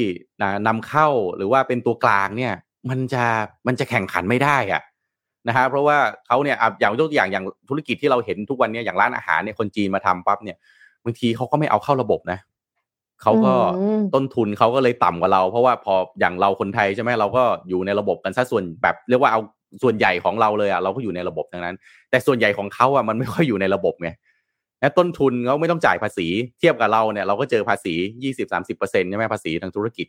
นำเข้าหรือว่าเป็นตัวกลางเนี่ย มันจะมันจะแข่งขันไม่ได้อะนะฮะเพราะว่าเขาเนี่ยอย่างยกตัวอย่างอย่างธุรกิจที่เราเห็นทุกวันนี้อย่างร้านอาหารเนี่ยคนจีนมาทำปั๊บเนี่ยบางทีเขาก็ไม่เอาเข้าระบบนะ เขาก็ต้นทุนเขาก็เลยต่ำกว่าเรา เพราะว่าพออย่างเราคนไทยใช่ไหมเราก็อยู่ในระบบกันซะส่วนแบบเรียกว่าเอาส่วนใหญ่ของเราเลยอะเราก็อยู่ในระบบทั้งนั้น แต่ส่วนใหญ่ของเขาอะมันไม่ค่อยอยู่ในระบบไงนะต้นทุนเขาไม่ต้องจ่ายภาษีเทียบกับเราเนี่ยเราก็เจอภาษียี่สิบสามสิบเปอร์เซ็นต์ใช่ไหมภาษีทางธุรกิจ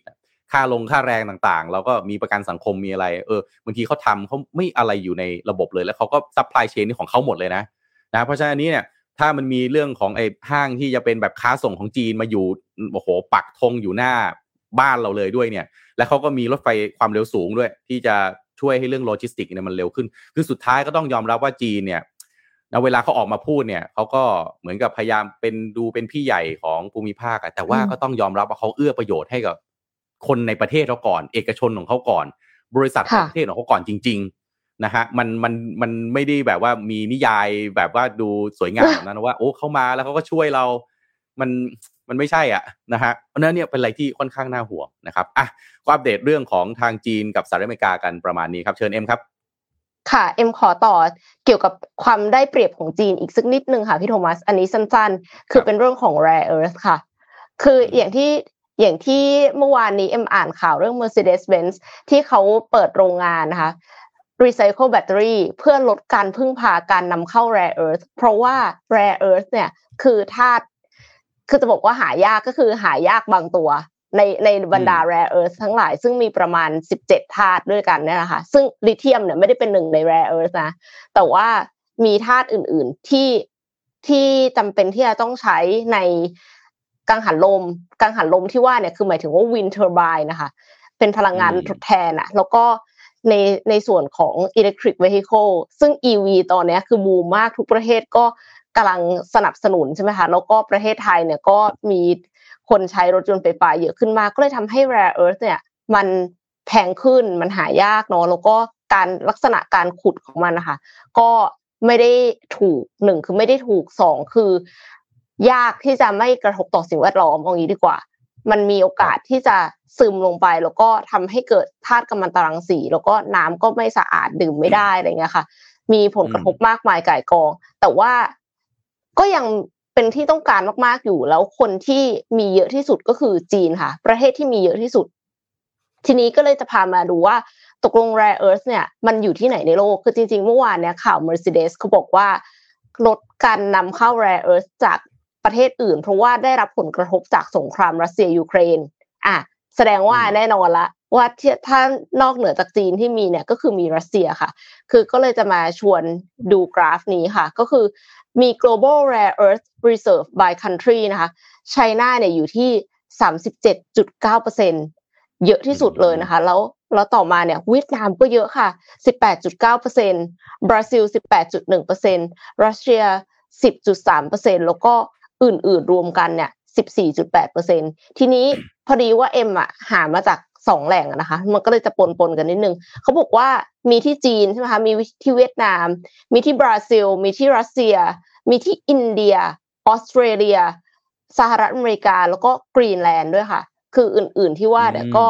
ค่าลงค่าแรงต่างๆ เราก็มีประกันสังคมมีอะไร เออบางทีเขาทำเขาไม่อะไรอยู่ในระบบเลย แล้วเขาก็ supply chain นี่ของเขาหมดเลยนะนะเพราะฉะนั้นนี้เนี่ย ถ้ามันมีเรื่องของไอ้ห้างที่จะเป็นแบบค้าส่งของจีนมาอยู่โอ้โหปักธงอยู่หน้าบ้านเราเลยด้วยเนี่ย แล้วเขาก็มีรถไฟความเร็วสูงด้วย ที่จะช่วยให้เรื่องโลจิสติกเนี่ยมันเร็วขึ้น คือสุดท้ายก็ต้องยอมรับว่าจีนเนี่ยนะเวลาเขาออกมาพูดเนี่ยเขาก็เหมือนกับพยายามเป็นดูเป็นพี่ใหญ่ของภูมิภาคอะแต่ว่าก็ต้องยอมรับว่าเขาเอื้อประโยชน์ให้กับ คนในประเทศเขาก่อน เอกชนของเขาก่อน บริษัทประเทศของเขาก่อนจริง นะฮะมันมันมันไม่ได้แบบว่ามีนิยายแบบว่าดูสวยงามแบบนั้นว่า โอ้เขามาแล้วเขาก็ช่วยเรา มันมันไม่ใช่อะนะฮะเพราะนั้นเนี่ยเป็นอะไรที่ค่อนข้างน่าห่วงนะครับอะก็อัปเดตเรื่องของทางจีนกับสหรัฐอเมริกากันประมาณนี้ครับ เชิญเอ็มครับ ค่ะเอ็มขอต่อเกี่ยวกับความได้เปรียบของจีนอีกสักนิดนึงค่ะพี่โทมัส อันนี้สั้นๆ คือเป็นเรื่องของ rare earth ค่ะ คืออย่างที่อย่างที่เมื่อวานนี้เอ็มอ่านข่าวเรื่อง Mercedes-Benz ที่เขาเปิดโรงงานนะคะ recycle battery เพื่อลดการพึ่งพาการนำเข้า rare earth เพราะว่า rare earth เนี่ยคือธาตุคือจะบอกว่าหายากก็คือหายากบางตัว ในในบรรดา rare earth ทั้งหลาย ซึ่งมีประมาณ 17ธาตุด้วยกันเนี่ยนะคะซึ่งลิเธียมเนี่ยไม่ได้เป็นหนึ่งใน rare earth นะแต่ว่ามีธาตุอื่น ๆที่ที่จำเป็นที่จะต้องใช้ในกังหันลมกังหันลมที่ว่าเนี่ยคือหมายถึงว่า wind turbine นะคะเป็นพลังงานทดแทนอะแล้วก็ ในในส่วนของ electric vehicle ซึ่ง EV ตอนนี้คือบูมมากทุกประเทศก็กำลังสนับสนุนใช่ไหมคะแล้วก็ประเทศไทยเนี่ยก็มีคนใช้รถยนต์ไฟฟ้าเยอะขึ้นมากก็เลยทำให้ rare earth เนี่ยมันแพงขึ้นมันหายากเนาะแล้วก็การลักษณะการขุดของมันนะคะก็ไม่ได้ถูกหนึ่งคือไม่ได้ถูกสองคือยากที่จะไม่กระทบต่อสิ่งแวดล้อมเอางี้ดีกว่า มันมีโอกาสที่จะซึมลงไป แล้วก็ทำให้เกิดธาตุกัมมันตรังสี แล้วก็น้ำก็ไม่สะอาดดื่มไม่ได้อะไรเงี้ยค่ะ มีผลกระทบมากมายก่ายกอง แต่ว่าก็ยังเป็นที่ต้องการมากๆอยู่แล้วคนที่มีเยอะที่สุดก็คือจีนค่ะ ประเทศที่มีเยอะที่สุด ทีนี้ก็เลยจะพามาดูว่าตกลง rare earth เนี่ยมันอยู่ที่ไหนในโลกคือจริงๆเมื่อวานเนี่ยข่าว Mercedes เขาบอกว่าลดการนำเข้า rare earth จาก ประเทศอื่น เพราะว่าได้รับผลกระทบจากสงครามรัสเซียยูเครน อะแสดงว่าแน่นอนละว่าถ้านอกเหนือจากจีนที่มีเนี่ยก็คือมีรัสเซียค่ะ คือก็เลยจะมาชวนดูกราฟนี้ค่ะ ก็คือมี global rare earth reserve by country นะคะไชน่าเนี่ยอยู่ที่ 37.9%เยอะที่สุดเลยนะคะ แล้วแล้วต่อมาเนี่ยเวียดนามก็เยอะค่ะ 18.9%บราซิล 18.1%รัสเซีย 10.3%แล้วก็ อื่นๆรวมกันเนี่ย14.8%ทีนี้พอดีว่าเอ็มอะหามาจากสองแหล่งนะคะ มันก็เลยจะปนๆกันนิดนึงเขาบอกว่ามีที่จีนใช่ไหมคะมีที่เวียดนาม มีที่บราซิล มีที่รัสเซีย มีที่อินเดียออสเตรเลียสหรัฐอเมริกาแล้วก็กรีนแลนด์ด้วยค่ะ คืออื่น ๆที่ว่าเนี่ยก็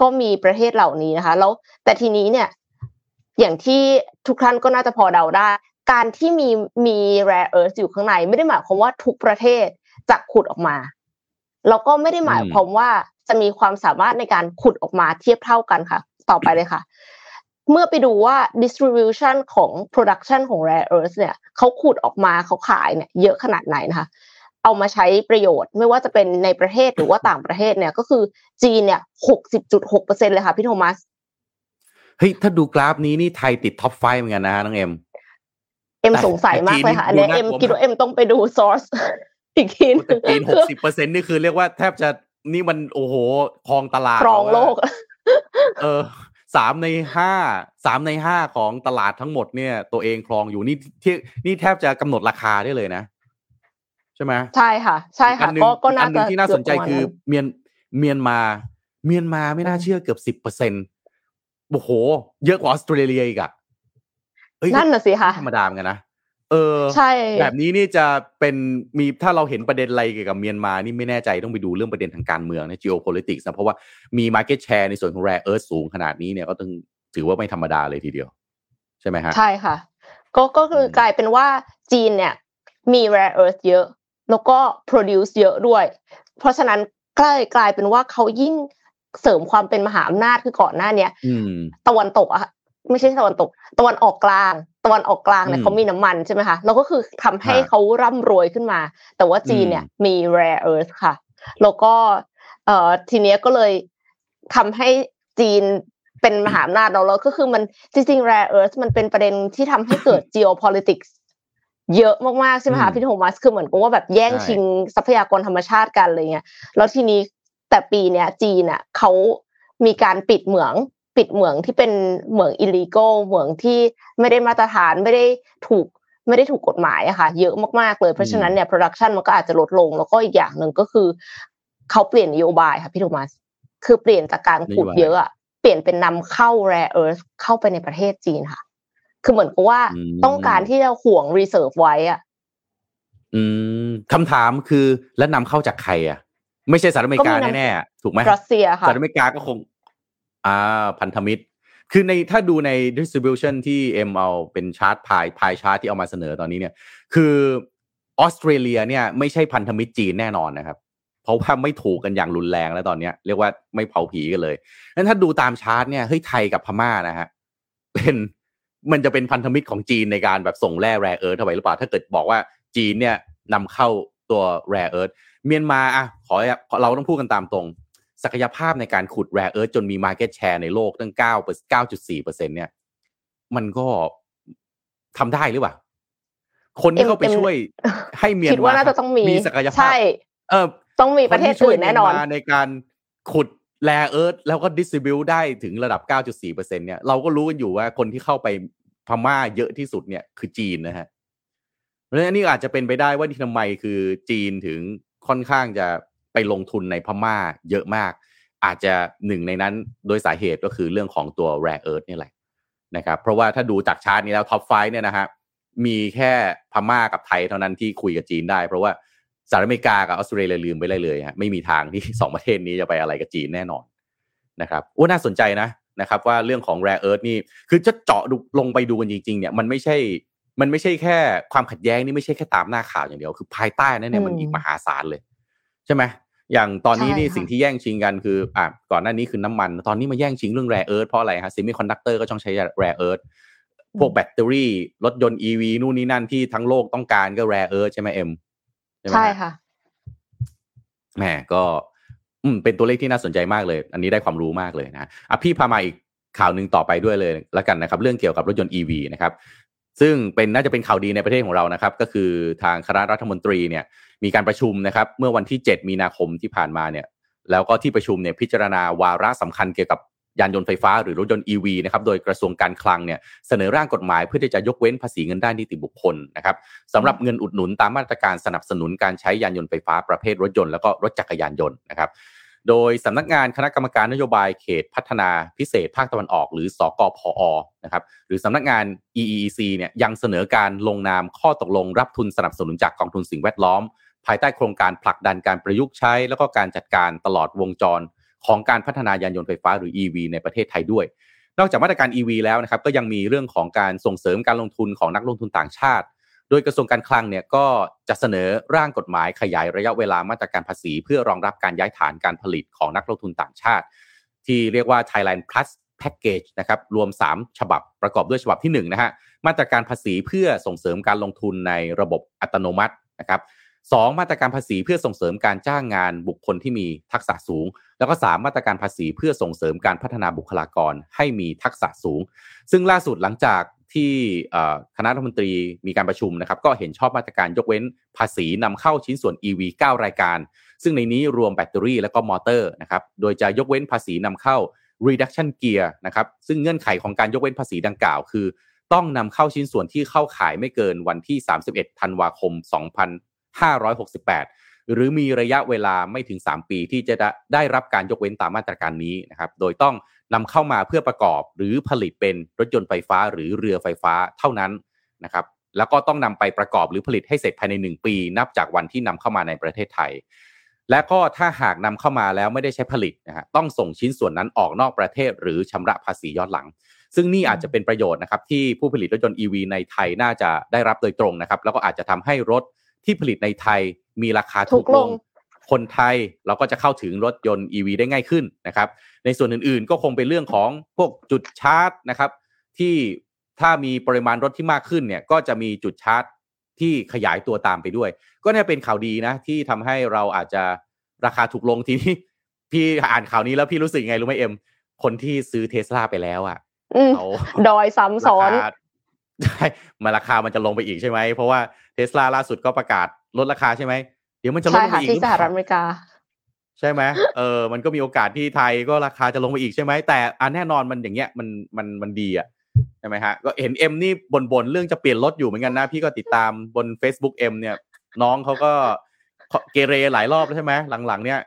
ก็มีประเทศเหล่านี้นะคะ แล้วแต่ทีนี้เนี่ย อย่างที่ทุกท่านก็น่าจะพอเดาได้ การที่มีมี rare earth อยู่ข้างในไม่ได้หมายความว่าทุกประเทศจะขุดออกมา แล้วก็ไม่ได้หมายความว่าจะมีความสามารถในการขุดออกมาเทียบเท่ากันค่ะ ต่อไปเลยค่ะ เมื่อไปดูว่า distribution ของ production ของ rare earth เนี่ยเขาขุดออกมาเขาขายเนี่ยเยอะขนาดไหนนะคะ เอามาใช้ประโยชน์ไม่ว่าจะเป็นในประเทศหรือว่าต่างประเทศเนี่ยก็คือจีนเนี่ยหกสิบจุดหกเปอร์เซ็นเลยค่ะพี่โทมัสเฮ้ยถ้าดูกราฟนี้นี่ไทยติด top five เหมือนกันนะน้องเอ็ม เอ็มสงสัยมากเลยค่ะอันนี้เอ็มคิดว่าเอ็มต้องไปดู source อีกทีนึงจีนหกสิบเปอร์เซ็นนี่คือเรียกว่าแทบจะนี่มันโอ้โหครองตลาดครองโลก เออสามในห้าสามในห้าของตลาดทั้งหมดเนี่ย ตัวเองครองอยู่นี่ที่นี่แทบจะกำหนดราคาได้เลยนะ ใช่ไหมใช่ค่ะ ใช่ค่ะอันหนึ่งก็ก็น่าอันหนึ่จะงที่น่าสนใจคือเกืบประมาณเมียนเมียนมา เมียนมาไม่น่าเชื่อเกือบสิบเปอร์เซ็นโอ้โห เยอะกว่าออสเตรเลียอีกอะเอ้ย นั่นน่ะสิค่ะธรรมดาเหมือนกันนะเออใช่แบบนี้นี่จะเป็นมีถ้าเราเห็นประเด็นอะไรเกี่ยวกับเมียนมานี่ไม่แน่ใจต้องไปดูเรื่องประเด็นทางการเมืองนะ geopolitics นะเพราะว่ามี market share ในส่วนของ rare earth สูงขนาดนี้เนี่ยก็ต้องถือว่าไม่ธรรมดาเลยทีเดียว ใช่ไหมฮะ ใช่ค่ะ ก็ก็คืออกลายเป็นว่าจีนเนี่ยมี rare earth เยอะ แล้วก็ produce เยอะด้วย เพราะฉะนั้นก็เลยกลายเป็นว่าเขายิ่งเสริมความเป็นมหาอำนาจคือก่อนหน้าเนี้ยอืมตะวันตกอะ ไม่ใช่ตะวันตก ตะวันออกกลาง ตะวันออกกลางเนี่อืยมเขามีน้ำมันใช่ไหมคะแล้วก็คือทำให้ฮะเขาร่ำรวยขึ้นมา แต่ว่าจีนเนี่ยอืมมี rare earth ค่ะ แล้วก็เอ่อทีเนี้ยก็เลยทำให้จีนเป็นมหาอำนาจเราแล้วก็คือมันจริงๆ rare earth มันเป็นประเด็นที่ทำให้เกิด geopolitics เยอะมากๆใช่ไหมคะอืมพี่โทมัสคือเหมือนกับว่าแบบแย่งใช่ชิงทรัพยากรธรรมชาติกันอะไรเงี้ยแล้วทีนี้แต่ปีเนี้ยจีนอะเขามีการปิดเหมือง ปิดเหมืองที่เป็นเหมือง illegal เหมืองที่ไม่ได้มาตรฐานไม่ได้ถูกไม่ได้ถูกกฎหมายอะค่ะ เยอะมากๆเลยเพราะฉะนั้นเนี่ย production มันก็อาจจะลดลง แล้วก็อีกอย่างหนึ่งก็คือเขาเปลี่ยนนโยบายค่ะพี่โทมัสคือเปลี่ยนจากการขุดนโยบายเยอะอะเปลี่ยนเป็นนำเข้า rare earth เข้าไปในประเทศจีนค่ะ คือเหมือนกับว่าต้องการที่จะห่วง reserve ไว้อะอืมคำถามคือแล้วนำเข้าจากใครอะ ไม่ใช่สหรัฐอเมริกาแน่ๆถูกไหมรัสเซียค่ะสหรัฐอเมริกาก็คง อ่าพันธมิตร คือในถ้าดูใน distribution ที่เอ็มเอาเป็น chart pie pie chart ที่เอามาเสนอตอนนี้เนี่ย คือออสเตรเลียเนี่ยไม่ใช่พันธมิตรจีนแน่นอนนะครับ เพราะว่าไม่ถูกกันอย่างรุนแรงแล้วตอนนี้เรียกว่าไม่เผาผีกันเลยงั้นถ้าดูตามชาร์ตเนี่ยเฮ้ยไทยกับพม่านะฮะเป็นมันจะเป็นพันธมิตรของจีนในการแบบส่งแร่ rare earth เข้าไปหรือเปล่าถ้าเกิดบอกว่าจีนเนี่ยนำเข้าตัว rare earth เมียนมาอะขอเราต้องพูดกันตามตรง ศักยภาพในการขุด rare earth จนมี market share ในโลกตั้งเก้าเก้าจุดสี่เปอร์เซ็นเนี่ย มันก็ทำได้หรือเปล่า คนที่เข้าไปช่วยให้เมียนมาคิดว่าน่าจะต้องมีมีศักยภาพใช่เออต้องมีประเทศอื่นแน่นอนในการขุดแร่เอิร์ธแล้วก็ดิสติบิวได้ถึงระดับ 9.4%เนี่ย เราก็รู้กันอยู่ว่าคนที่เข้าไปพม่าเยอะที่สุดเนี่ยคือจีนนะฮะเพราะฉะนั้นนี่อาจจะเป็นไปได้ว่าที่ทำไมคือจีนถึงค่อนข้างจะ ไปลงทุนในพม่าเยอะมาก อาจจะหนึ่งในนั้นโดยสาเหตุก็คือเรื่องของตัวแร่เอิร์ธนี่แหละนะครับเพราะว่าถ้าดูจากชาร์ตนี้แล้ว top five เนี่ยนะฮะมีแค่พม่ากับไทยเท่านั้นที่คุยกับจีนได้ เพราะว่าสหรัฐอเมริกากับออสเตรเลียลืมไปเลยเลยฮะไม่มีทางที่สองประเทศนี้จะไปอะไรกับจีนแน่นอนนะครับโอ้น่าสนใจนะนะครับว่าเรื่องของ rare earth นี่คือจะเจาะลงไปดูกันจริงๆเนี่ยมันไม่ใช่มันไม่ใช่แค่ความขัดแย้งนี่ไม่ใช่แค่ตามหน้าข่าวอย่างเดียว คือภายใต้นั่นเนี่ยมันอีกมหาศาลเลยใช่ไหมอย่างตอนนี้นี่สิ่งที่แย่งชิงกันคืออะก่อนหน้านี้คือน้ำมัน ตอนนี้มาแย่งชิงเรื่อง rare earth เพราะอะไรฮะ semiconductor ก็ต้องใช้ rare earth พวกแบตเตอรี่รถยนต์ EV นู่นนี่นั่นที่ทั้งโลกต้องการก็ rare earth ใช่ไหมเอ็มใช่ค่ะแหมก็อืมเป็นตัวเลขที่น่าสนใจมากเลย อันนี้ได้ความรู้มากเลยนะอะพี่พามาอีกข่าวหนึ่งต่อไปด้วยเลยแล้วกันนะครับ เรื่องเกี่ยวกับรถยนต์ EV นะครับ ซึ่งเป็นน่าจะเป็นข่าวดีในประเทศของเรานะครับ ก็คือทางคณะรัฐมนตรีเนี่ยมีการประชุมนะครับ เมื่อวันที่ 7 มีนาคมที่ผ่านมาเนี่ยแล้วก็ที่ประชุมเนี่ยพิจารณาวาระสำคัญเกี่ยวกับยานยนต์ไฟฟ้าหรือรถยนต์ EV นะครับ โดยกระทรวงการคลังเนี่ยเสนอร่างกฎหมายเพื่อที่จะยกเว้นภาษีเงินได้นิติบุคคลนะครับสำหรับเงินอุดหนุนตามมาตรการสนับสนุนการใช้ยานยนต์ไฟฟ้าประเภทรถยนต์แล้วก็รถจักรยานยนต์นะครับ โดยสำนักงานคณะกรรมการนโยบายเขตพัฒนาพิเศษภาคตะวันออก หรือสอกพอนะครับหรือสำนักงาน EEC เนี่ยยังเสนอการลงนามข้อตกลงรับทุนสนับสนุนจากกองทุนสิ่งแวดล้อม ภายใต้โครงการผลักดันการประยุกต์ใช้ แล้วก็การจัดการตลอดวงจร ของการพัฒนายานยนต์ไฟฟ้าหรือ EV ในประเทศไทยด้วย นอกจากมาตรการ EV แล้วนะครับก็ยังมีเรื่องของการส่งเสริมการลงทุนของนักลงทุนต่างชาติ โดยกระทรวงการคลังเนี่ยก็จะเสนอร่างกฎหมายขยายระยะเวลามาตรการภาษี เพื่อรองรับการย้ายฐานการผลิตของนักลงทุนต่างชาติ ที่เรียกว่า Thailand Plus Package นะครับรวม 3 ฉบับประกอบด้วยฉบับที่1นะฮะมาตรการภาษีเพื่อส่งเสริมการลงทุนในระบบอัตโนมัตินะครับสองมาตรการภาษีเพื่อส่งเสริมการจ้างงานบุคคลที่มีทักษะสูง แล้วก็สามมาตรการภาษีเพื่อส่งเสริมการพัฒนาบุคลากรให้มีทักษะสูง ซึ่งล่าสุดหลังจาก ที่คณะรัฐมนตรีมีการประชุมนะครับ ก็เห็นชอบมาตรการยกเว้นภาษีนำเข้าชิ้นส่วน EV 9 รายการ ซึ่งในนี้รวมแบตเตอรี่และก็มอเตอร์นะครับโดยจะยกเว้นภาษีนำเข้า reduction gear นะครับซึ่งเงื่อนไขของการยกเว้นภาษีดังกล่าว คือ ต้องนำเข้าชิ้นส่วนที่เข้าขายไม่เกินวันที่ 31 ธันวาคม568 หรือมีระยะเวลาไม่ถึง 3 ปีที่จะได้รับการยกเว้นตามมาตรการนี้นะครับโดยต้องนำเข้ามาเพื่อประกอบหรือผลิตเป็นรถยนต์ไฟฟ้าหรือเรือไฟฟ้าเท่านั้นนะครับแล้วก็ต้องนำไปประกอบหรือผลิตให้เสร็จภายใน 1 ปี นับจากวันที่นำเข้ามาในประเทศไทย และก็ถ้าหากนำเข้ามาแล้วไม่ได้ใช้ผลิตนะฮะต้องส่งชิ้นส่วนนั้นออกนอกประเทศ หรือชำระภาษีย้อนหลัง ซึ่งนี่อาจจะเป็นประโยชน์นะครับที่ผู้ผลิตรถยนต์ EV ในไทยน่าจะได้รับโดยตรงนะครับแล้วก็อาจจะทำให้รถที่ผลิตในไทย มีราคาถูกลง คนไทยเราก็จะเข้าถึงรถยนต์ EV ได้ง่ายขึ้นนะครับ ในส่วนอื่นๆ ก็คงเป็นเรื่องของพวกจุดชาร์จนะครับ ที่ถ้ามีปริมาณรถที่มากขึ้นเนี่ย ก็จะมีจุดชาร์จที่ขยายตัวตามไปด้วย ก็น่าเป็นข่าวดีนะ ที่ทำให้เราอาจจะราคาถูกลงทีนี้พี่อ่านข่าวนี้แล้วพี่รู้สึกไงรู้ไหมเอ็ม คนที่ซื้อเทสลาไปแล้วอะเขาดอยซ้ำซ้อนใช่มาราคามันจะลงไปอีกใช่ไหม เพราะว่าเทสลาล่าสุดก็ประกาศลดราคาใช่ไหม เดี๋ยวมันจะลงไปอีกที่สหรัฐอเมริกา ใช่ไหมเออมันก็มีโอกาสที่ไทยก็ราคาจะลงไปอีกใช่ไหมแต่อันแน่นอนมันอย่างเงี้ยมันมันมันดีอะใช่ไหมฮะก็เห็นเอ็มนี่บ่นๆเรื่องจะเปลี่ยนรถอยู่เหมือนกันนะ พี่ก็ติดตามบน Facebook เอ็มเนี่ย น้องเขาก็เกเรหลายรอบแล้วใช่ไหมหลังๆ เนี่ย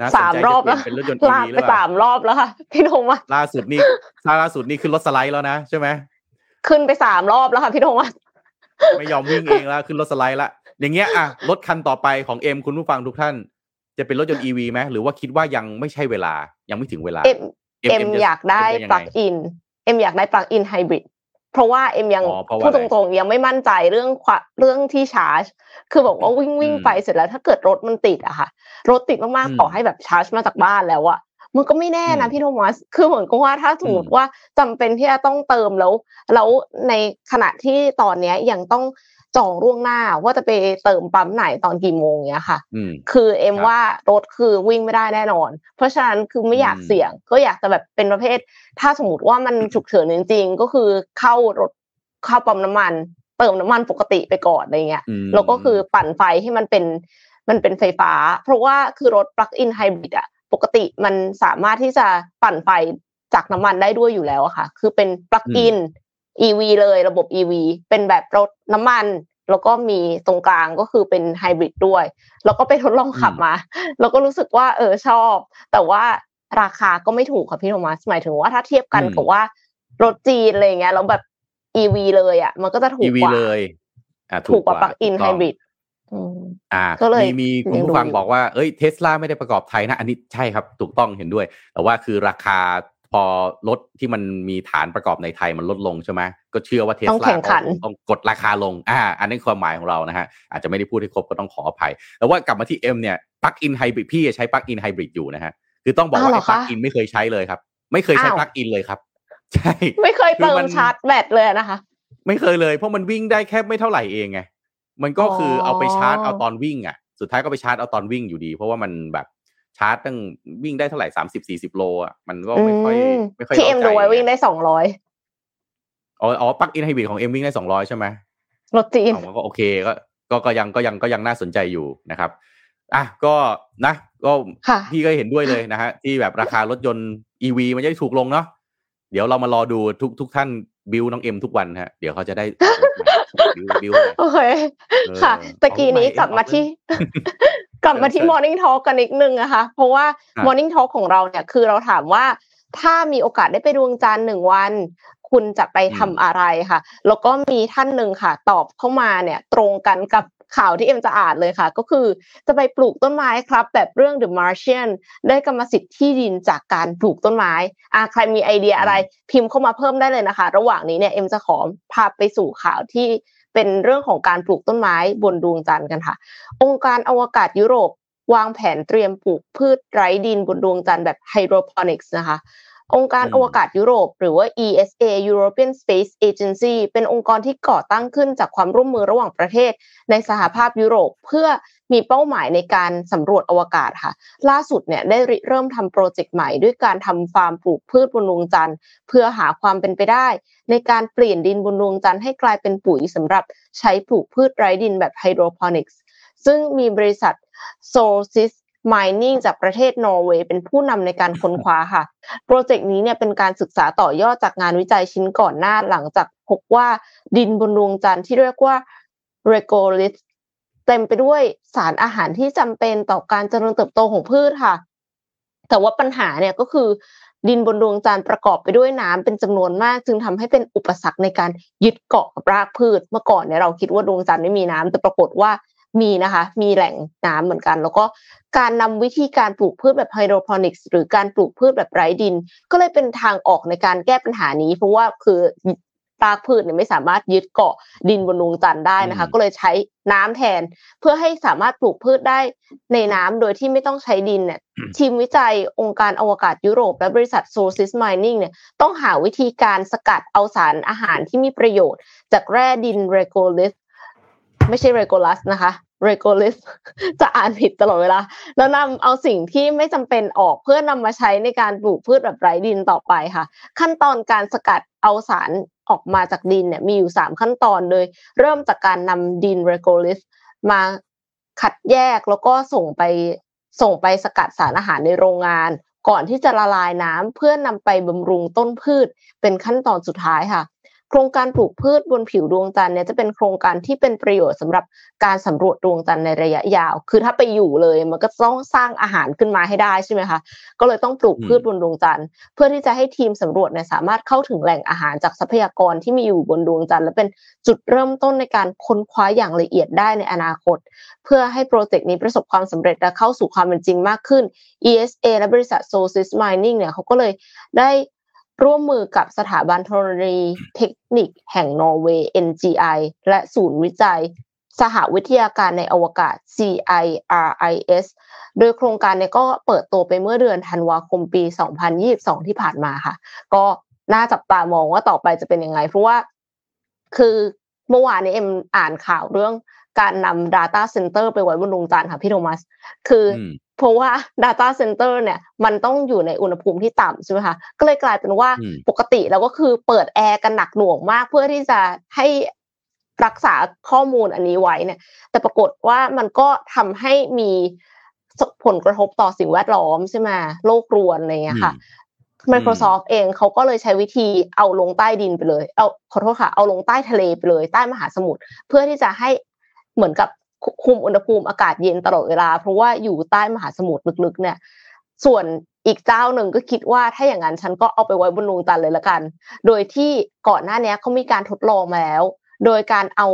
นะสามรอบแล้แล้ววเป็นรถยนต์ลา EV กหรืไปอเปล่าสามรอบแล้วค่ะพี่โทมัสล่าสุดนี่ล่าสุดนี่ขึ้นรถสไลด์แล้วนะใช่ไหมขึ้นไปสามรอบแล้วค่ะพี่โทมัสไม่ยอมวิ่งเองแล้วขึ้นรถสไลด์ละ อย่างเงี้ยอะรถคันต่อไปของเอ็มคุณผู้ฟังทุกท่าน จะเป็นรถยนต์ EV ไหมหรือว่าคิดว่ายังไม่ใช่เวลายังไม่ถึงเวลา เอ็มเอ็มจะอยากได้เอ็มจะยังปไงลั๊กอินเอ็มอยากได้ plug-in hybrid เพราะว่าเอ็มยังอ๋อเพราะว่าพูดอะไรตรงๆยังไม่มั่นใจเรื่องควาเรื่องที่ชาร์จ คือบอกว่าวิ่งวิ่งอืมไปเสร็จแล้ว ถ้าเกิดรถมันติดอะค่ะ รถติดมากอืมๆต่อให้แบบชาร์จมาจากบ้านแล้วอะมันก็ไม่แน่นะอืมพี่โทมัส คือเหมือนกับว่าถ้าสมมติว่าจำเป็นที่จะต้องเติมแล้ว แล้วในขณะที่ตอนเนี้ยยังต้อง จองล่วงหน้าว่าจะไปเติมปั๊มไหนตอนกี่โมงเนี้ยค่ะอืมคือเอ็มครับว่ารถคือวิ่งไม่ได้แน่นอน เพราะฉะนั้นคือไม่อยากอืมเสี่ยง ก็อยากจะแบบเป็นประเภท ถ้าสมมติว่ามันฉุกเฉินจริงๆก็คือเข้ารถเข้าปั๊มน้ำมัน เติมน้ำมันปกติไปก่อนอะไรเงี้ยอืมแล้วก็คือปั่นไฟให้มันเป็นมันเป็นไฟฟ้า เพราะว่าคือรถปลั๊กอินไฮบริดอะปกติมันสามารถที่จะปั่นไฟจากน้ำมันได้ด้วยอยู่แล้วอะค่ะ คือเป็นปลั๊กอิน EV เลยระบบ EV เป็นแบบรถน้ำมัน แล้วก็มีตรงกลางก็คือเป็นไฮบริดด้วย แล้วก็ไปทดลองขับมา แล้วก็รู้สึกว่าเออชอบ แต่ว่าราคาก็ไม่ถูกค่ะพี่โทมัสหมายถึงว่าถ้าเทียบกันอืมกับว่ารถจีนอะไรอย่างเงี้ยแล้วแบบ EV เลยอะ มันก็จะถูก EV กว่าเลยอ่าถูกกว่าปลั๊กอินถูไฮต้องบริดอืมอ่าก็เลยมีมีคุณผู้ฟังยังดูอยู่บอกว่าเอ้ยเทสลาไม่ได้ประกอบไทยนะ อันนี้ใช่ครับถูกต้องเห็นด้วย แต่ว่าคือราคา พอรถที่มันมีฐานประกอบในไทยมันลดลงใช่ไหมก็เชื่อว่าเทสต้องแข่งขันต้องกดราคาลงอ่าอันนี้ความหมายของเรานะฮะอาจจะไม่ได้พูดให้ครบก็ต้องขออภัยแต่ว่ากลับมาที่เอ็มเนี่ย plug-in hybrid พี่ใช้ plug-in hybrid อยู่นะฮะคือต้องบอกว่าอ้าวเหรไอ้ plug-in ไม่เคยใช้เลยครับ ไม่เคยใช้อ้าว plug-in เลยครับ ใช่ ไม่เคยคือเติมัมนชาร์จแบตเลยนะคะ ไม่เคยเลย เพราะมันวิ่งได้แค่ไม่เท่าไหร่เองไงมันก็คือเอาไปชาร์จเอาตอนวิ่งอะ สุดท้ายก็ไปชาร์จเอาตอนวิ่งอยู่ดี เพราะว่ามันแบบ ชาร์จตั้งวิ่งได้เท่าไหร่สามสิบสี่สิบโลอะมันก็ไม่ค่อยอืมไม่ค่อยที่เอ็มร้าดูใจไว้วิ่งได้สองร้อยอ๋ออ๋อ plug-in hybrid ของเอ็มวิ่งได้สองร้อยใช่ไหมรถจีนอ๋อก็โอเคก็ก็ก็ยังก็ยังก็ยังน่าสนใจอยู่นะครับอะก็นะก็ค่ะพี่ก็เห็นด้วยเลยนะฮะที่แบบราคารถยนต์ EV มันจะได้ถูกลงเนาะเดี๋ยวเรามารอดูทุกทุกท่าน บิวน้องเอ็มทุกวันฮะ เดี๋ยวเขาจะได้บิวบิวโอเคเออค่ะตะกี้นี้เอาใหม่กลับมาที่ กลับมาที่เชิญ Morning Talk กันนิดนึงนะคะ เพราะว่าครับ Morning Talk ของเราเนี่ยคือเราถามว่าถ้ามีโอกาสได้ไปดวงจันทร์หนึ่งวัน คุณจะไปทำอะไรค่ะ แล้วก็มีท่านหนึ่งค่ะ ตอบเข้ามาเนี่ย ตรงกันกับ ข่าวที่เอ็มจะอ่านเลยค่ะ ก็คือจะไปปลูกต้นไม้ครับแบบเรื่อง The Martian ได้กรรมสิทธิ์ที่ดินจากการปลูกต้นไม้อ่าใครมีไอเดียอะไรพิมพ์เข้ามาเพิ่มได้เลยนะคะ ระหว่างนี้เนี่ยเอ็มจะขอพาไปสู่ข่าวที่เป็นเรื่องของการปลูกต้นไม้บนดวงจันทร์กันค่ะ องค์การอวกาศยุโรปวางแผนเตรียมปลูกพืชไร้ดินบนดวงจันทร์แบบไฮโดรพอนิกส์นะคะ องค์การอืมอวกาศยุโรป หรือว่า ESA European Space Agency เป็นองค์กรที่ก่อตั้งขึ้นจากความร่วมมือระหว่างประเทศ ในสหภาพยุโรป เพื่อมีเป้าหมายในการสำรวจอวกาศค่ะ ล่าสุดเนี่ยได้ริเริ่มทำโปรเจกต์ใหม่ด้วยการทำฟาร์มปลูกพืชบนดวงจันทร์ เพื่อหาความเป็นไปได้ ในการเปลี่ยนดินบนดวงจันทร์ให้กลายเป็นปุ๋ยสำหรับใช้ปลูกพืชไร้ดินแบบไฮโดรพอนิกส์ซึ่งมีบริษัท Solsys Mining จากประเทศนอร์เวย์เป็นผู้นำในการค้นคว้าค่ะ โปรเจกต์นี้เนี่ยเป็นการศึกษาต่อยอดจากงานวิจัยชิ้นก่อนหน้าหลังจากพบว่าดินบนดวงจันทร์ที่เรียกว่า r e g o l i t เต็มไปด้วยสารอาหารที่จำเป็นต่อการเจริญเติบโตของพืชค่ะ แต่ว่าปัญหาเนี่ยก็คือดินบนดวงจันทร์ประกอบไปด้วยน้ำเป็นจำนวนมาก จึงทำให้เป็นอุปสรรคในการยึดเกาะกับรากพืช เมื่อก่อนเนี่ยเราคิดว่าดวงจันทร์ไม่มีน้ำแต่ปรากฏว่า มีนะคะ มีแหล่งน้ำเหมือนกัน แล้วก็การนำวิธีการปลูกพืชแบบไฮโดรพอนิกส์หรือการปลูกพืชแบบไร้ดิน ก็เลยเป็นทางออกในการแก้ปัญหานี้ เพราะว่าคือรากพืชเนี่ยไม่สามารถยึดเกาะดินบนดวงจันทร์ได้นะคะอืมก็เลยใช้น้ำแทน เพื่อให้สามารถปลูกพืชได้ในน้ำโดยที่ไม่ต้องใช้ดินเนี่ยทีมวิจัยองค์การอวกาศยุโรป และบริษัท Solsys Mining เนี่ยต้องหาวิธีการสกัดเอาสารอาหารที่มีประโยชน์ จากแร่ดิน regolith ไม่ใช่ regolith นะคะ regolith จะอ่านผิดตลอดเวลา แล้วนำเอาสิ่งที่ไม่จำเป็นออกเพื่อนำมาใช้ในการปลูกพืชแบบไร้ดินต่อไปค่ะ ขั้นตอนการสกัดเอาสารออกมาจากดินเนี่ยมีอยู่ 3 ขั้นตอนโดยเริ่มจากการนำดิน regolith มาคัดแยกแล้วก็ส่งไปส่งไปสกัดสารอาหารในโรงงาน ก่อนที่จะละลายน้ำเพื่อนำไปบำรุงต้นพืช เป็นขั้นตอนสุดท้ายค่ะ โครงการปลูกพืชบนผิวดวงจันทร์เนี่ยจะเป็นโครงการที่เป็นประโยชน์สำหรับการสำรวจดวงจันทร์ในระยะยาว คือถ้าไปอยู่เลยมันก็ต้องสร้างอาหารขึ้นมาให้ได้ใช่ไหมคะก็เลยต้องปลูกพืชบนดวงจันทร์ เพื่อที่จะให้ทีมสำรวจเนี่ยสามารถเข้าถึงแหล่งอาหารจากทรัพยากรที่มีอยู่บนดวงจันทร์และเป็นจุดเริ่มต้นในการค้นคว้าอย่างละเอียดได้ในอนาคต เพื่อให้โปรเจกต์นี้ประสบความสำเร็จและเข้าสู่ความเป็นจริงมากขึ้น ESA และบริษัท Solsys Mining เนี่ยเขาก็เลยได้ ร่วมมือกับสถาบันธรณีเทคนิคแห่งนอร์เวย์ NGI และศูนย์วิจัย สหวิทยาการในอวกาศ CIRIS โดยโครงการเนี่ยก็เปิดตัวไปเมื่อเดือนธันวาคมปี 2022 ที่ผ่านมาค่ะ ก็น่าจับตามองว่าต่อไปจะเป็นยังไง เพราะว่าคือเมื่อวานนี้เอ็มอ่านข่าวเรื่องการนำ Data Center ไปไว้บนดวงจันทร์ค่ะพี่โทมัส คืออ เพราะว่า Data Center เนี่ยมันต้องอยู่ในอุณหภูมิที่ต่ำใช่ไหมคะก็เลยกลายเป็นว่าปกติเราก็คือเปิดแอร์กันหนักหน่วงมาก เพื่อที่จะให้รักษาข้อมูลอันนี้ไว้เนี่ย แต่ปรากฏว่ามันก็ทำให้มีผลกระทบต่อสิ่งแวดล้อมใช่ไหมโลกรวนอะไรเงี้ยค่ะ Microsoft เองเขาก็เลยใช้วิธีเอาลงใต้ดินไปเลย เอาขอโทษค่ะ เอาลงใต้ทะเลไปเลย ใต้มหาสมุทรเพื่อที่จะให้เหมือนกับ คุมอุณหภูมิอากาศเย็นตลอดเวลา เพราะว่าอยู่ใต้มหาสมุทรลึกๆเนี่ย ส่วนอีกเจ้าหนึ่งก็คิดว่าถ้าอย่างนั้นฉันก็เอาไปไว้บนดวงจันทร์เลยละกัน โดยที่ก่อนหน้านี้เขามีการทดลองมาแล้ว โดยการเอา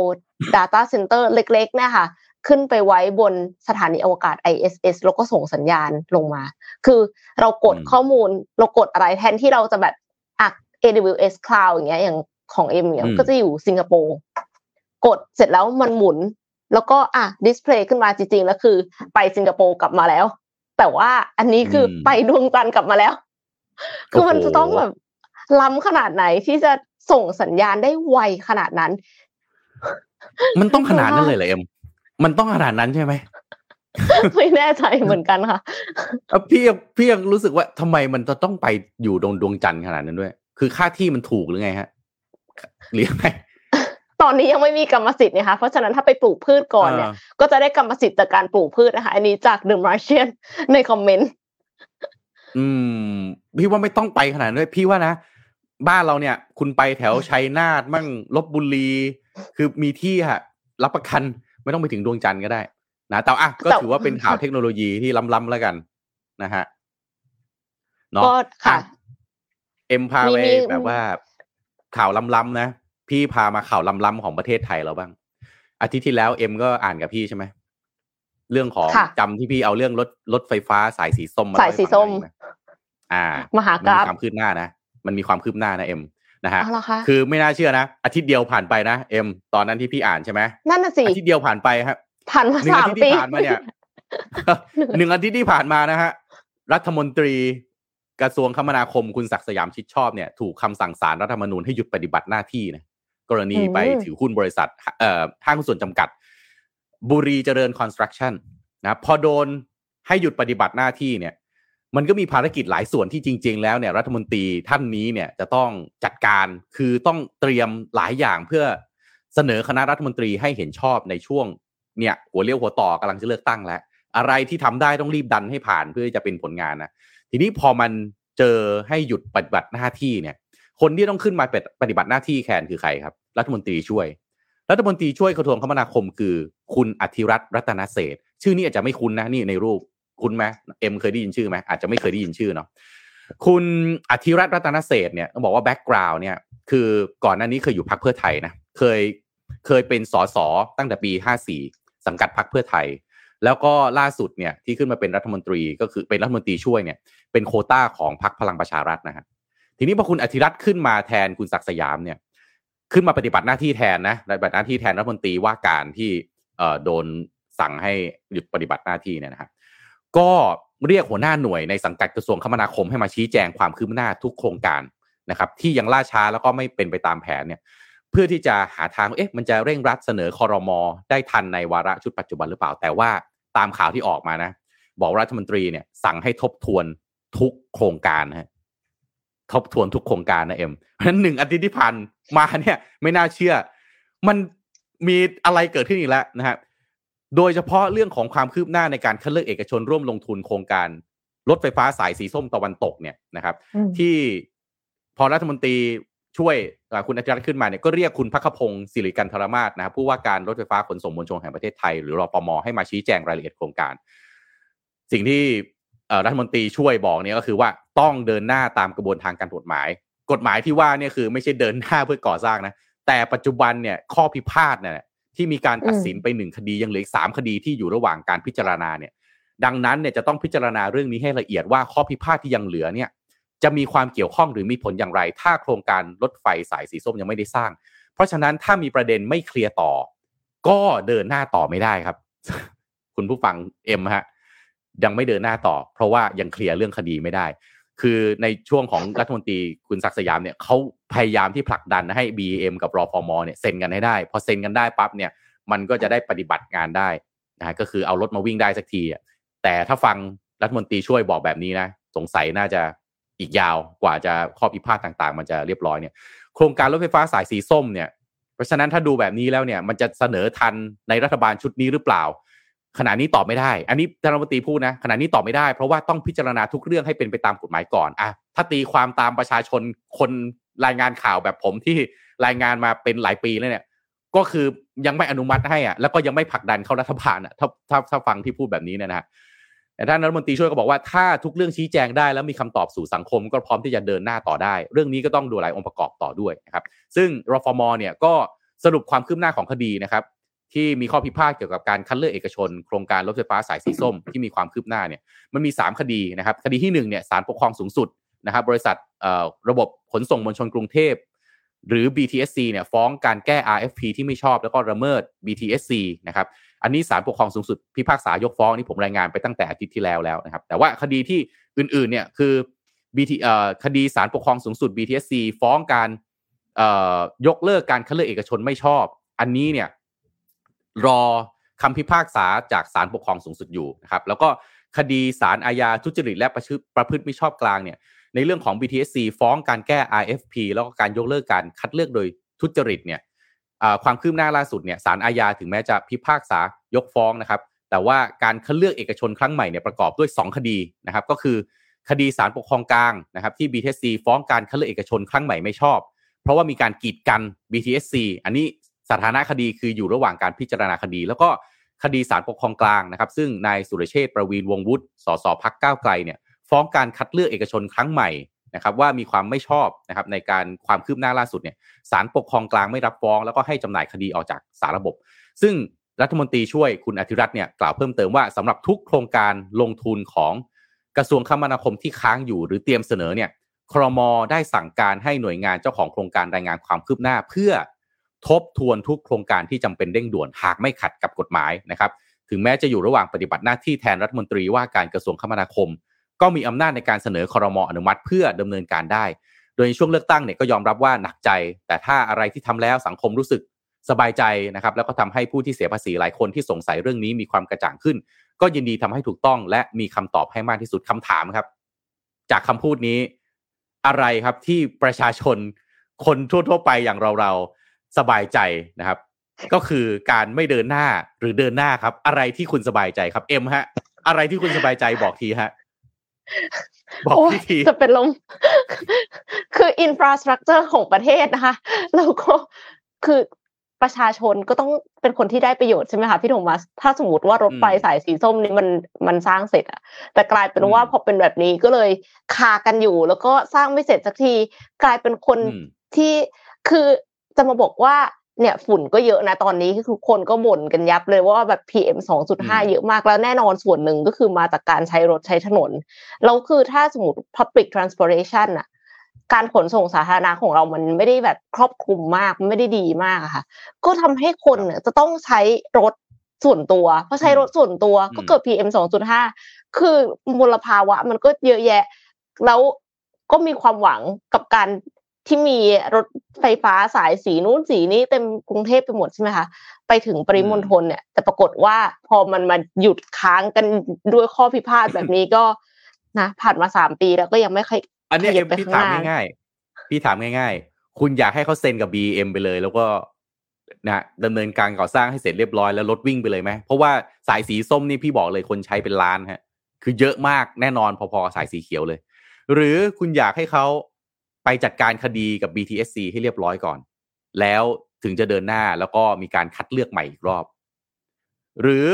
Data Center เล็กๆเนี่ยค่ะขึ้นไปไว้บนสถานีอวกาศ ISS แล้วก็ส่งสัญญาณลงมา คือเรากดข้อมูลเรากดอะไรแทนที่เราจะแบบอัก AWS Cloud อย่างเงี้ยอย่างของเอ็มเนี่ยก็จะอยู่สิงคโปร์กดเสร็จแล้วมันหมุน แล้วก็อะ display ขึ้นมาจริงๆแล้วคือ ไปสิงคโปร์กลับมาแล้ว แต่ว่าอันนี้คือไปดวงจันทร์กลับมาแล้ว คือมันจะต้องแบบล้ำขนาดไหนที่จะส่งสัญญาณได้ไวขนาดนั้น มันต้องขนาดนั้นเลยเหรอเอ็มมันต้องขนาดนั้นใช่ไหมไม่แน่ใจเหมือนกันค่ะพี่พี่ยังรู้สึกว่าทำไมมันจะต้องไปอยู่ดวงดวงจันทร์ขนาดนั้นด้วย คือค่าที่มันถูกหรือไงฮะหรือไงต อนนี้ยังไม่มีกรรมสิทธิ์นะคะเพราะฉะนั้นถ้าไปปลูกพืชก่อนเนี่ย ก็จะได้กรรมสิทธิ์จากการปลูกพืชนะคะอันนี้จากเดอะมาร์เชียนในคอมเมนต์อืม พี่ว่าไม่ต้องไปขนาดนั้นด้วยพี่ว่านะบ้านเราเนี่ย คุณไปแถวชัยนาทมั่งลบบุรี คือมีที่ฮะรับประกันไม่ต้องไปถึงดวงจันทร์ก็ได้ นะแต่อะก็ถือว่าเป็นข่าวเทคโนโลยีที่ล้ำๆแล้วกัน นะฮะเนาะก็ค่ะ เอ็มพาไปแบบว่าข่าวล้ำๆนะ พี่พามาข่าวล้ำๆของประเทศไทยเราบ้าง อาทิตย์ที่แล้วเอ็มก็อ่านกับพี่ใช่ไหมเรื่องของจำที่พี่เอาเรื่องรถรถไฟฟ้าสายสีส้มมาสายสีส้ม อ่า มหากาพย์ความคืบหน้านะมันมีความคืบหน้านะเอ็มนะฮะคือไม่น่าเชื่อนะอาทิตย์เดียวผ่านไปนะเอ็มตอนนั้นที่พี่อ่านใช่ไหมนั่นน่ะสิอาทิตย์เดียวผ่านไปครับผ่านมาสามปีผ่านมาเนี่ยหนึ่งอาทิตย์ที่ผ่านมานะฮะรัฐมนตรีกระทรวงคมนาคมคุณศักดิ์สยามชิดชอบเนี่ยถูกคำสั่งศาลรัฐธรรมนูญให้หยุดปฏิบัติหน้าที่นะ กรณีไปถือหุ้นบริษัทเอ่อห้างหุ้นส่วนจำกัด บุรีเจริญคอนสตรักชั่นนะพอโดนให้หยุดปฏิบัติหน้าที่เนี่ย มันก็มีภารกิจหลายส่วนที่จริง ๆ แล้วเนี่ยรัฐมนตรีท่านนี้เนี่ยจะต้องจัดการคือต้องเตรียมหลายอย่างเพื่อเสนอคณะรัฐมนตรีให้เห็นชอบในช่วงเนี่ย หัวเลี้ยวหัวต่อกำลังจะเลือกตั้งแล้ว อะไรที่ทำได้ต้องรีบดันให้ผ่านเพื่อจะเป็นผลงานนะทีนี้พอมันเจอให้หยุดปฏิบัติหน้าที่เนี่ย คนที่ต้องขึ้นมาปฏิบัติหน้าที่แทนคือใครครับ รัฐมนตรีช่วย รัฐมนตรีช่วยกระทรวงคมนาคมคือ คุณอธิรัฐรัตนเศรษฐชื่อนี้อาจจะไม่คุ้นนะนี่ในรูปคุ้นไหมเอ็มเคยได้ยินชื่อไหมอาจจะไม่เคยได้ยินชื่อเนาะคุณอธิรัฐรัตนเศรษฐเนี่ยต้องบอกว่า background เนี่ยคือก่อนหน้านี้เคยอยู่พรรคเพื่อไทยนะเคยเคยเป็นสสตั้งแต่ปีห้าสี่สังกัดพรรคเพื่อไทย แล้วก็ล่าสุดเนี่ยที่ขึ้นมาเป็นรัฐมนตรีก็คือเป็นรัฐมนตรีช่วยเนี่ยเป็นโควตาของพรรคพลังประชารัฐนะครับ ทีนี้พอคุณอธิรัตน์ขึ้นมาแทนคุณศักดิ์สยามเนี่ย ขึ้นมาปฏิบัติหน้าที่แทนนะปฏิบัติหน้าที่แทนรัฐมนตรีว่าการที่เอ่อโดนสั่งให้หยุดปฏิบัติหน้าที่เนี่ยนะครับก็เรียกหัวหน้าหน่วยในสังกัดกระทรวงคมนาคมให้มาชี้แจงความคืบหน้าทุกโครงการนะครับ ที่ยังล่าช้าแล้วก็ไม่เป็นไปตามแผนเนี่ย เพื่อที่จะหาทางเอ๊ะมันจะเร่งรัดเสนอคอรมอได้ทันในวาระชุดปัจจุบันหรือเปล่า แต่ว่าตามข่าวที่ออกมานะ บอกรัฐมนตรีเนี่ยสั่งให้ทบทวนทุกโครงการนะ ทบทวนทุกโครงการนะเอ็มเพราะฉะนั้นหนึ่งอาทิตย์ที่ผ่านมาเนี่ย ไม่น่าเชื่อ มันมีอะไรเกิดขึ้นอีกแล้วนะฮะโดยเฉพาะเรื่องของความคืบหน้าในการคัดเลือกเอกชนร่วมลงทุนโครงการรถไฟฟ้าสายสีส้มตะวันตกเนี่ยนะครับ ที่พอรัฐมนตรีช่วยคุณอาจารย์ขึ้นมาเนี่ยก็เรียกคุณพักขพงศ์สิริกันธรมาศนะครับผู้ว่าการรถไฟฟ้าขนส่งมวลชนแห่งประเทศไทยหรือรอปมให้มาชี้แจงรายละเอียดโครงการ สิ่งที่รัฐมนตรีช่วยบอกเนี่ยก็คือว่า ต้องเดินหน้าตามกระบวนทางการกฎหมาย กฎหมายที่ว่าเนี่ยคือไม่ใช่เดินหน้าเพื่อก่อสร้างนะ แต่ปัจจุบันเนี่ยข้อพิพาทเนี่ยที่มีการตัดสินไปหนึ่งคดียังเหลืออีกสามคดีที่อยู่ระหว่างการพิจารณาเนี่ย ดังนั้นเนี่ยจะต้องพิจารณาเรื่องนี้ให้ละเอียดว่าข้อพิพาทที่ยังเหลือเนี่ยจะมีความเกี่ยวข้องหรือมีผลอย่างไร ถ้าโครงการรถไฟสายสีส้มยังไม่ได้สร้าง เพราะฉะนั้นถ้ามีประเด็นไม่เคลียร์ต่อ ก็เดินหน้าต่อไม่ได้ครับ คุณผู้ฟังเอ็มฮะยังไม่เดินหน้าต่อ เพราะว่ายังเคลียร์เรื่องคดีไม่ได้ คือในช่วงของรัฐมนตรีคุณศักดิ์สยามเนี่ยเขาพยายามที่ผลักดันให้ BM กับรอฟอมเนี่ยเซ็นกันให้ได้ พอเซ็นกันได้ปั๊บเนี่ยมันก็จะได้ปฏิบัติงานได้นะก็คือเอารถมาวิ่งได้สักทีแต่ถ้าฟังรัฐมนตรีช่วยบอกแบบนี้นะสงสัยน่าจะอีกยาวกว่าจะข้อพิพาทต่างๆ มันจะเรียบร้อยเนี่ยโครงการรถไฟฟ้าสายสีส้มเนี่ยเพราะฉะนั้นถ้าดูแบบนี้แล้วเนี่ยมันจะเสนอทันในรัฐบาลชุดนี้หรือเปล่า ขณะนี้ตอบไม่ได้ อันนี้ท่านรัฐมนตรีพูดนะขณะนี้ตอบไม่ได้เพราะว่าต้องพิจารณาทุกเรื่องให้เป็นไปตามกฎหมายก่อนอะถ้าตีความตามประชาชนคนรายงานข่าวแบบผมที่รายงานมาเป็นหลายปีแล้วเนี่ย ก็คือยังไม่อนุมัติให้อะแล้วก็ยังไม่ผลักดันเข้ารัฐบาลอะถ้าถ้าถ้าฟังที่พูดแบบนี้เนี่ยนะแต่ท่านรัฐมนตรีช่วยก็บอกว่าถ้าทุกเรื่องชี้แจงได้ แล้วมีคำตอบสู่สังคม ก็พร้อมที่จะเดินหน้าต่อได้ เรื่องนี้ก็ต้องดูหลายองค์ประกอบต่อด้วยนะครับ ซึ่งรฟมเนี่ยก็สรุปความคืบหน้าของคดีนะครับ ที่มีข้อพิพาทเกี่ยวกับการคัดเลือกเอกชน โครงการรถไฟฟ้าสายสีส้มที่มีความคืบหน้าเนี่ยมันมี 3 คดีนะครับ คดีที่1เนี่ยศาลปกครองสูงสุดนะครับบริษัทระบบขนส่งมวลชนกรุงเทพ หรือ BTSC เนี่ยฟ้องการแก้ RFP ที่ไม่ชอบแล้วก็ระเมิด BTSC นะครับอันนี้ศาลปกครองสูงสุดพิพากษายกฟ้องนี่ผมรายงานไปตั้งแต่อาทิตย์ที่แล้วแล้วนะครับแต่ว่าคดีที่อื่นๆเนี่ยคือ BT เอ่อคดีศาลปกครองสูงสุด BTSC ฟ้องการเอ่อยกเลิกการคัดเลือกเอกชนไม่ชอบ อันนี้เนี่ย รอคำพิพากษาจากศาลปกครองสูงสุดอยู่นะครับแล้วก็คดีศาลอาญาทุจริตและประพฤติประพฤติไม่ชอบกลางเนี่ยในเรื่องของ BTSC ฟ้องการแก้ RFP แล้วก็การยกเลิกการคัดเลือกโดยทุจริตเนี่ยความคืบหน้าล่าสุดเนี่ยศาลอาญาถึงแม้จะพิพากษายกฟ้องนะครับ แต่ว่าการคัดเลือกเอกชนครั้งใหม่เนี่ยประกอบด้วย 2 คดีนะครับ ก็คือคดีศาลปกครองกลางนะครับที่ BTSC ฟ้องการคัดเลือกเอกชนครั้งใหม่ไม่ชอบ เพราะว่ามีการกีดกัน BTSC อันนี้ สถานะคดีคืออยู่ระหว่างการพิจารณาคดี แล้วก็คดีศาลปกครองกลางนะครับ ซึ่งนายสุรเชษ์ประวีนวงวุฒิสสพักก้าวไกลเนี่ยฟ้องการคัดเลือกเอกชนครั้งใหม่นะครับว่ามีความไม่ชอบนะครับในการความคืบหน้าล่าสุดเนี่ยศาลปกครองกลางไม่รับฟ้อง แล้วก็ให้จำหน่ายคดีออกจากสารระบบ ซึ่งรัฐมนตรีช่วยคุณอธิรัตน์เนี่ยกล่าวเพิ่มเติมว่าสำหรับทุกโครงการลงทุนของกระทรวงคมนาคมที่ค้างอยู่หรือเตรียมเสนอเนี่ยครมได้สั่งการให้หน่วยงานเจ้าของโครงการรายงานความคืบหน้า เพื่อ ทบทวนทุกโครงการที่จำเป็นเร่งด่วนหากไม่ขัดกับกฎหมายนะครับถึงแม้จะอยู่ระหว่างปฏิบัติหน้าที่แทนรัฐมนตรีว่าการกระทรวงคมนาคม ก็มีอำนาจในการเสนอคอรมออนุมัติเพื่อดำเนินการได้ โดยในช่วงเลือกตั้งเนี่ยก็ยอมรับว่าหนักใจ แต่ถ้าอะไรที่ทำแล้วสังคมรู้สึกสบายใจนะครับแล้วก็ทำให้ผู้ที่เสียภาษีหลายคนที่สงสัยเรื่องนี้มีความกระจ่างขึ้น ก็ยินดีทำให้ถูกต้อง และมีคำตอบให้มากที่สุดคำถามครับ จากคำพูดนี้อะไรครับที่ประชาชนคนทั่วๆไปอย่างเราๆ สบายใจนะครับ ก็คือการไม่เดินหน้าหรือเดินหน้าครับ อะไรที่คุณสบายใจครับเอ็มฮะ อะไรที่คุณสบายใจบอกทีฮะบอกพี่ทีจะเป็นลมคืออินฟราสตรักเจอร์ของประเทศนะคะแล้วก็คือประชาชนก็ต้องเป็นคนที่ได้ประโยชน์ใช่ไหมคะพี่โทมัส ถ้าสมมติว่ารถไฟสายสีส้มนี้มันมันสร้างเสร็จอะแต่กลายเป็นว่าพอเป็นแบบนี้ก็เลยคากันอยู่ แล้วก็สร้างไม่เสร็จสักที กลายเป็นคนที่คือ จะมาบอกว่าเนี่ยฝุ่นก็เยอะนะตอนนี้คือคนก็บ่นกันยับเลยว่าแบบ PM 2.5 เยอะมากแล้วแน่นอนส่วนหนึ่งก็คือมาจากการใช้รถใช้ถนน แล้วคือถ้าสมมติ public transportation อะการขนส่งสาธารณะของเรามันไม่ได้แบบครอบคลุมมากไม่ได้ดีมากค่ะ ก็ทำให้คนเนี่ยจะต้องใช้รถส่วนตัวเพราะใช้รถส่วนตัวก็เกิด PM 2.5 คือมลภาวะมันก็เยอะแยะ แล้วก็มีความหวังกับการ ที่มีรถไฟฟ้าสายสีนู้นสีนี้เต็มกรุงเทพไปหมดใช่ไหมคะไปถึงปริมณฑลเนี่ย แต่ปรากฏว่าพอมันมาหยุดค้างกันด้วยข้อพิพาทแบบนี้ก็นะผ่านมาสามปีแล้วก็ยังไม่เคยอันนี้เอ็มพี่ถามง่ายๆพี่ถามง่าย ๆ คุณอยากให้เขาเซ็นกับบีเอ็มไปเลย แล้วก็นะดำเนินการก่อสร้างให้เสร็จเรียบร้อยแล้วรถวิ่งไปเลยไหมเพราะว่าสายสีส้มนี่พี่บอกเลยคนใช้เป็นล้านฮะ คือเยอะมากแน่นอนพอๆสายสีเขียวเลย หรือคุณอยากให้เขา ไปจัดการคดีกับ BTSC ให้เรียบร้อยก่อน แล้วถึงจะเดินหน้าแล้วก็มีการคัดเลือกใหม่อีกรอบ หรือ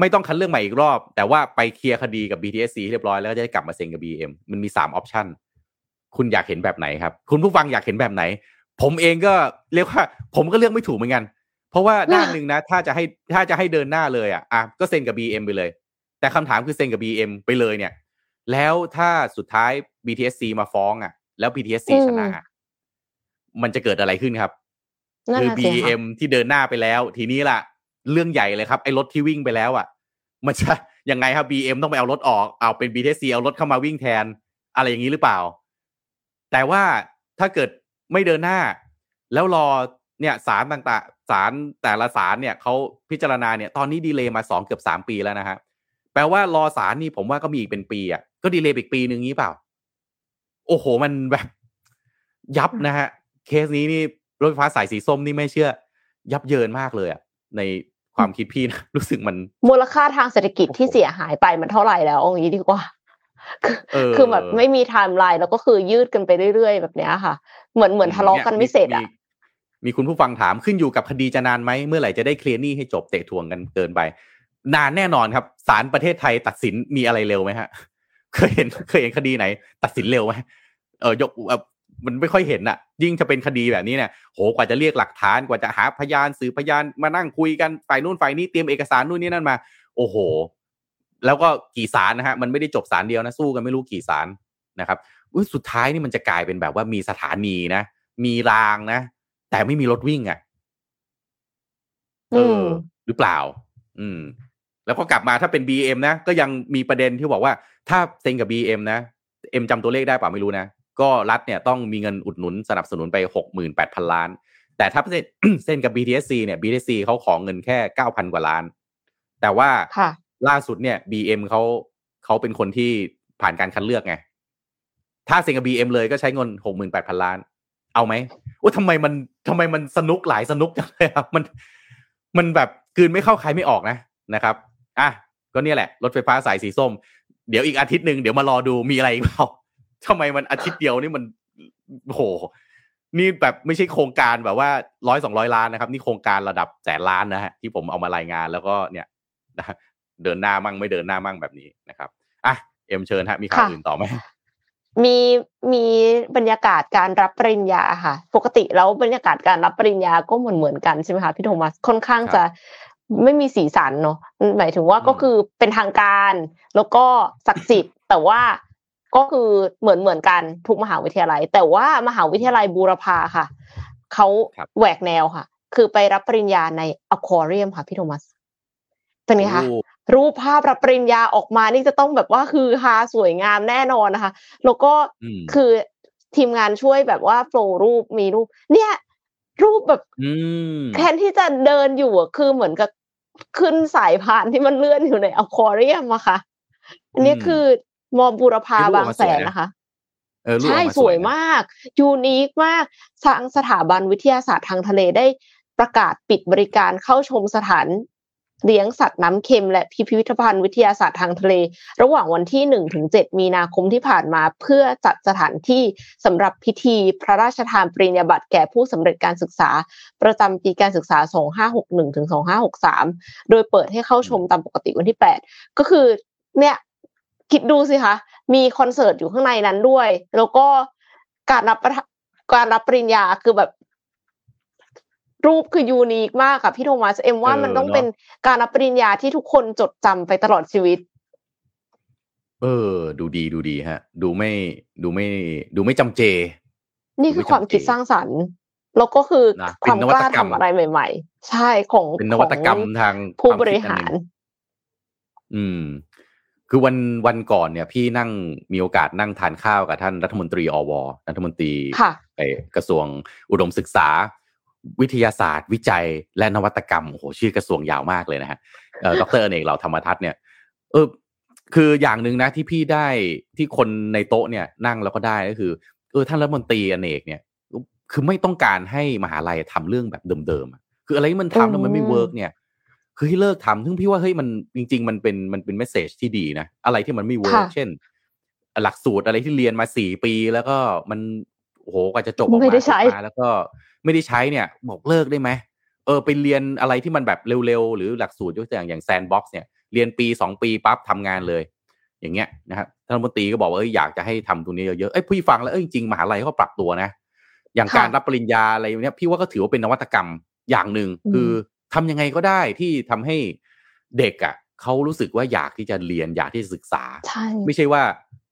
ไม่ต้องคัดเลือกใหม่อีกรอบ แต่ว่าไปเคลียร์คดีกับ BTSC ให้เรียบร้อยแล้วจะได้กลับมาเซ็นกับ BM มันมีสามออปชันคุณอยากเห็นแบบไหนครับ คุณผู้ฟังอยากเห็นแบบไหน ผมเองก็เรียกว่า ผมก็เลือกไม่ถูกเหมือนกัน เพราะว่าด้านหนึ่งนะ ถ้าจะให้ถ้าจะให้เดินหน้าเลยอะอะก็เซ็นกับ BM ไปเลย แต่คำถามคือเซ็นกับ BM ไปเลยเนี่ย แล้วถ้าสุดท้าย BTSC มาฟ้องอะ แล้ว BTSC อืมชนะอะมันจะเกิดอะไรขึ้นครับนั่นคือน่ะสิค่ะ BM ที่เดินหน้าไปแล้ว ทีนี้ล่ะ เรื่องใหญ่เลยครับไอ้รถที่วิ่งไปแล้วอะ มันจะยังไงครับ BM ต้องไปเอารถออกเอาเป็น BTSC เอารถเข้ามาวิ่งแทน อะไรอย่างนี้หรือเปล่า แต่ว่าถ้าเกิดไม่เดินหน้า แล้วรอเนี่ยสารต่างๆสารแต่ละสารเนี่ยเขาพิจารณาเนี่ยตอนนี้ดีเลย์มาสองเกือบสามปีแล้วนะฮะแปลว่ารอศาลนี่ผมว่าก็มีอีกเป็นปีอะก็ delay อีกปีหนึ่งนี้เปล่า โอ้โห มันแบบยับนะฮะ เคสนี้นี่รถไฟฟ้าสายสีส้มนี่ไม่เชื่อ ยับเยินมากเลยอะในความคิดพี่นะรู้สึกมัน มูลค่าทางเศรษฐกิจที่เสียหายไปมันเท่าไหร่แล้วเอางี้ดีกว่าคือเออคือแบบไม่มีไทม์ไลน์แล้วก็คือยืดกันไปเรื่อยๆ แบบเนี้ยค่ะ เหมือนเหมือนทะเลาะกันไม่เสร็จอะมีมีคุณผู้ฟังถามขึ้นอยู่กับคดีจะนานไหมเมื่อไหร่จะได้เคลียร์หนี้ให้จบเตะถ่วงกันเกินไป นานแน่นอนครับศาลประเทศไทยตัดสินมีอะไรเร็วไหมฮะ เคยเห็นเคยเห็นคดีไหน ตัดสินเร็วไหมเออยกเอ่อมันไม่ค่อยเห็นอะยิ่งจะเป็นคดีแบบนี้เนี่ยโหกว่าจะเรียกหลักฐานกว่าจะหาพยานสืบพยานมานั่งคุยกันฝ่ายนู่นฝ่ายนี้เตรียมเอกสารนู่นนี่นั่นมา โอ้โห แล้วก็กี่ศาลนะฮะมันไม่ได้จบศาลเดียวนะสู้กันไม่รู้กี่ศาลนะครับอุ๊ยสุดท้ายนี่มันจะกลายเป็นแบบว่ามีสถานีนะมีรางนะแต่ไม่มีรถวิ่งอะ่ะเออืมอหรือเปล่า อืม แล้วก็กลับมาถ้าเป็น BM นะ ก็ยังมีประเด็นที่บอกว่าถ้าเซ็นกับ BM นะเอ็มจำตัวเลขได้เปล่าไม่รู้นะ ก็รัฐเนี่ยต้องมีเงินอุดหนุนสนับสนุนไปหกหมื่นแปดพันล้าน แต่ถ้าเซ็นเซ็นกับ BTSC เนี่ย BTSC เขาขอเงินแค่เก้าพันกว่าล้าน แต่ว่าค่ะล่าสุดเนี่ย BM เขาเขาเป็นคนที่ผ่านการคัดเลือกไง ถ้าเซ็นกับ BM เลยก็ใช้เงินหกหมื่นแปดพันล้าน เอาไหมว่าทำไมมันทำไมมันสนุกหลายสนุกจังเลยครับมันมันแบบกลืนไม่เข้าใครไม่ออกนะนะครับ อะก็เนี่ยแหละรถไฟฟ้าสายสีส้ม เดี๋ยวอีกอาทิตย์หนึ่งเดี๋ยวมารอดูมีอะไรอีกเปล่าทำไมมันอาทิตย์เดียวนี่มันโอ้โหนี่แบบไม่ใช่โครงการแบบว่าร้อยสองร้อยล้านนะครับ นี่โครงการระดับแสนล้านนะฮะที่ผมเอามารายงานแล้วก็เนี่ยนะเดินหน้ามั่งไม่เดินหน้ามั่งแบบนี้นะครับอะเอ็มเชิญฮะมีข่าวค่ะอื่นต่อไหมมีมีบรรยากาศการรับปริญญาค่ะ ปกติแล้วบรรยากาศการรับปริญญาก็เหมือนเหมือนๆกันใช่ไหมคะพี่โทมัสค่อนข้างครับจะ ไม่มีสีสันเนาะหมายถึงว่าอืมก็คือเป็นทางการ แล้วก็ศักดิ์สิทธิ์แต่ว่าก็คือเหมือนเหมือนกันทุกมหาวิทยาลัย แต่ว่ามหาวิทยาลัยบูรพาค่ะเขาแหวกแนวค่ะ คือไปรับปริญญาในอควาเรียมค่ะพี่โทมัสเป็นไงคะโอ้รูปภาพรับปริญญาออกมานี่จะต้องแบบว่าคือฮาสวยงามแน่นอนนะคะ แล้วก็อืมคือทีมงานช่วยแบบว่าโฟลรูปมีรูป เนี่ย รูปแบบอืมแทนที่จะเดินอยู่อะคือเหมือนกับ ขึ้นสายพานที่มันเลื่อนอยู่ในอควาเรียมอะค่ะ อันนี้อืมคือมอบูรพาเอ้ยรูปออกบางมาแสสวยนนะนะคะเออรูปอใช่อกมาสวยนะมาก ยูนิคมากทางสถาบันวิทยาศาสตร์ทางทะเลได้ประกาศปิดบริการเข้าชมสถาน เลี้ยงสัตว์น้ำเค็มและพิพิธภัณฑ์วิทยาศาสตร์ทางทะเล ระหว่างวันที่1ถึง7มีนาคมที่ผ่านมา เพื่อจัดสถานที่สำหรับพิธีพระราชทานปริญญาบัตรแก่ผู้สำเร็จการศึกษา ประจำปีการศึกษา 2561ถึง2563 โดยเปิดให้เข้าชมตามปกติวันที่ 8 ก็คือเนี่ยคิดดูสิคะมีคอนเสิร์ตอยู่ข้างในนั้นด้วย แล้วก็การรับการรับปริญญาคือแบบ รูปคือยูนิคมากค่ะพี่โทมัสเอ็มว่าเออมันต้องเนอะเป็นการรับปริญญาที่ทุกคนจดจำไปตลอดชีวิต เออ ดูดีดูดีฮะ ดูไม่ดูไม่ ดูไม่จำเจ นี่คือความคิดสร้างสรรค์แล้วก็คือนะความเป็นนกวัตล้ากรรมทำอะไรใหม่ ๆ ใช่ของเป็นนวัตกรรมของทางผู้ความบคิดริอันหานึ่งรอืม คือวันวันก่อนเนี่ย พี่นั่งมีโอกาสนั่งทานข้าวกับท่านรัฐมนตรีอวรัฐมนตรีค่ะไอกระทรวงอุดมศึกษา วิทยาศาสตร์ วิจัยและนวัตกรรมโอ้โหชื่อกระทรวงยาวมากเลยนะฮะเอ่อดร. เอนกเหล่าธรรมทัศน์เนี่ยเออคืออย่างหนึ่งนะที่พี่ได้ที่คนในโต๊ะเนี่ยนั่งแล้วก็ได้ก็คือเออท่านรัฐมนตรีเอนกเนี่ยคือไม่ต้องการให้มหาลัยทำเรื่องแบบเดิมๆอะคืออะไรที่มันทำแล้วมันไม่อืม work เนี่ยคือให้เลิกทำซึ่งพี่ว่าเฮ้ยมันจริง ๆ มันเป็นมันเป็น message ที่ดีนะอะไรที่มันไม่ work ค่ะเช่น หลักสูตรอะไรที่เรียนมาสี่ปีแล้วก็มันโอ้โหกว่าจะจบออกมาไม่ได้ใช้จบมาแล้วก็ ไม่ได้ใช้เนี่ยบอกเลิกได้ไหมเออไปเรียนอะไรที่มันแบบเร็วๆ หรือหลักสูตรยกตัวอย่างอย่าง sandbox เนี่ยเรียนปีสองปีปั๊บทำงานเลย อย่างเงี้ยนะครับท่านรัฐมนตรีก็บอกว่าเอ้ยอยากจะให้ทำตรงนี้เยอะๆเอ้ยพี่ฟังแล้วเอ้ยจริงๆมหาลัยเขาปรับตัวนะ อย่างค่ะการรับปริญญาอะไรเนี้ยพี่ว่าก็ถือว่าเป็นนวัตกรรมอย่างหนึ่งอืมคือทำยังไงก็ได้ที่ทำให้เด็กอะเขารู้สึกว่าอยากที่จะเรียนอยากที่จะศึกษาใช่ไม่ใช่ว่า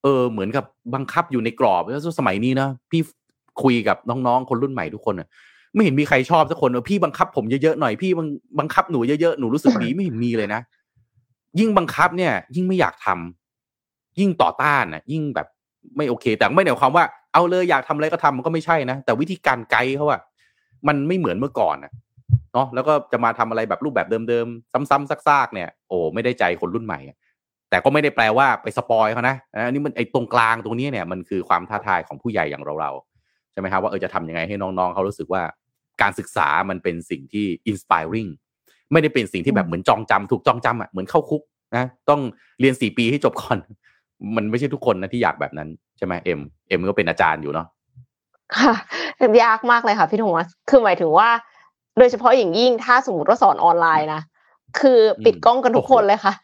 เออเหมือนกับบังคับอยู่ในกรอบแล้วสมัยนี้นะพี่ คุยกับน้องๆ คนรุ่นใหม่ทุกคนอะไม่เห็นมีใครชอบสักคนเออพี่บังคับผมเยอะๆหน่อยพี่บังบังคับหนูเยอะๆหนูรู้สึกดีไม่เห็นมีเลยนะยิ่งบังคับเนี่ย ยิ่งไม่อยากทำยิ่งต่อต้านนะยิ่งแบบไม่โอเค แต่ไม่ได้หมายความว่าเอาเลยอยากทำอะไรก็ทำมันก็ไม่ใช่นะแต่วิธีการไกด์เขาอะมันไม่เหมือนเมื่อก่อนนะเนาะแล้วก็จะมาทำอะไรแบบรูปแบบเดิมๆซ้ำๆซากๆเนี่ยโอ้ไม่ได้ใจคนรุ่นใหม่อะแต่ก็ไม่ได้แปลว่าไปสปอยเขานะอันนี้มันไอ้ตรงกลางตรงนี้เนี่ยมันคือความท้าทายของผู้ใหญ่อย่างเราๆใช่ไหมครับว่าเออจะทำยังไงให้น้องๆ เขารู้สึกว่าการศึกษามันเป็นสิ่งที่ inspiring ไม่ได้เป็นสิ่งที่แบบเหมือนจองจำถูกจองจำอะเหมือนเข้าคุกนะต้องเรียนสี่ปีให้จบก่อน มันไม่ใช่ทุกคนนะที่อยากแบบนั้นใช่ไหมเอ็มเอ็มก็เป็นอาจารย์อยู่เนาะค่ะยากมากเลยค่ะพี่โทมัสคือหมายถึงว่า โดยเฉพาะอย่างยิ่งถ้าสมมติว่าสอนออนไลน์นะคือปิดกล้องกันทุกคนเลยค่ะ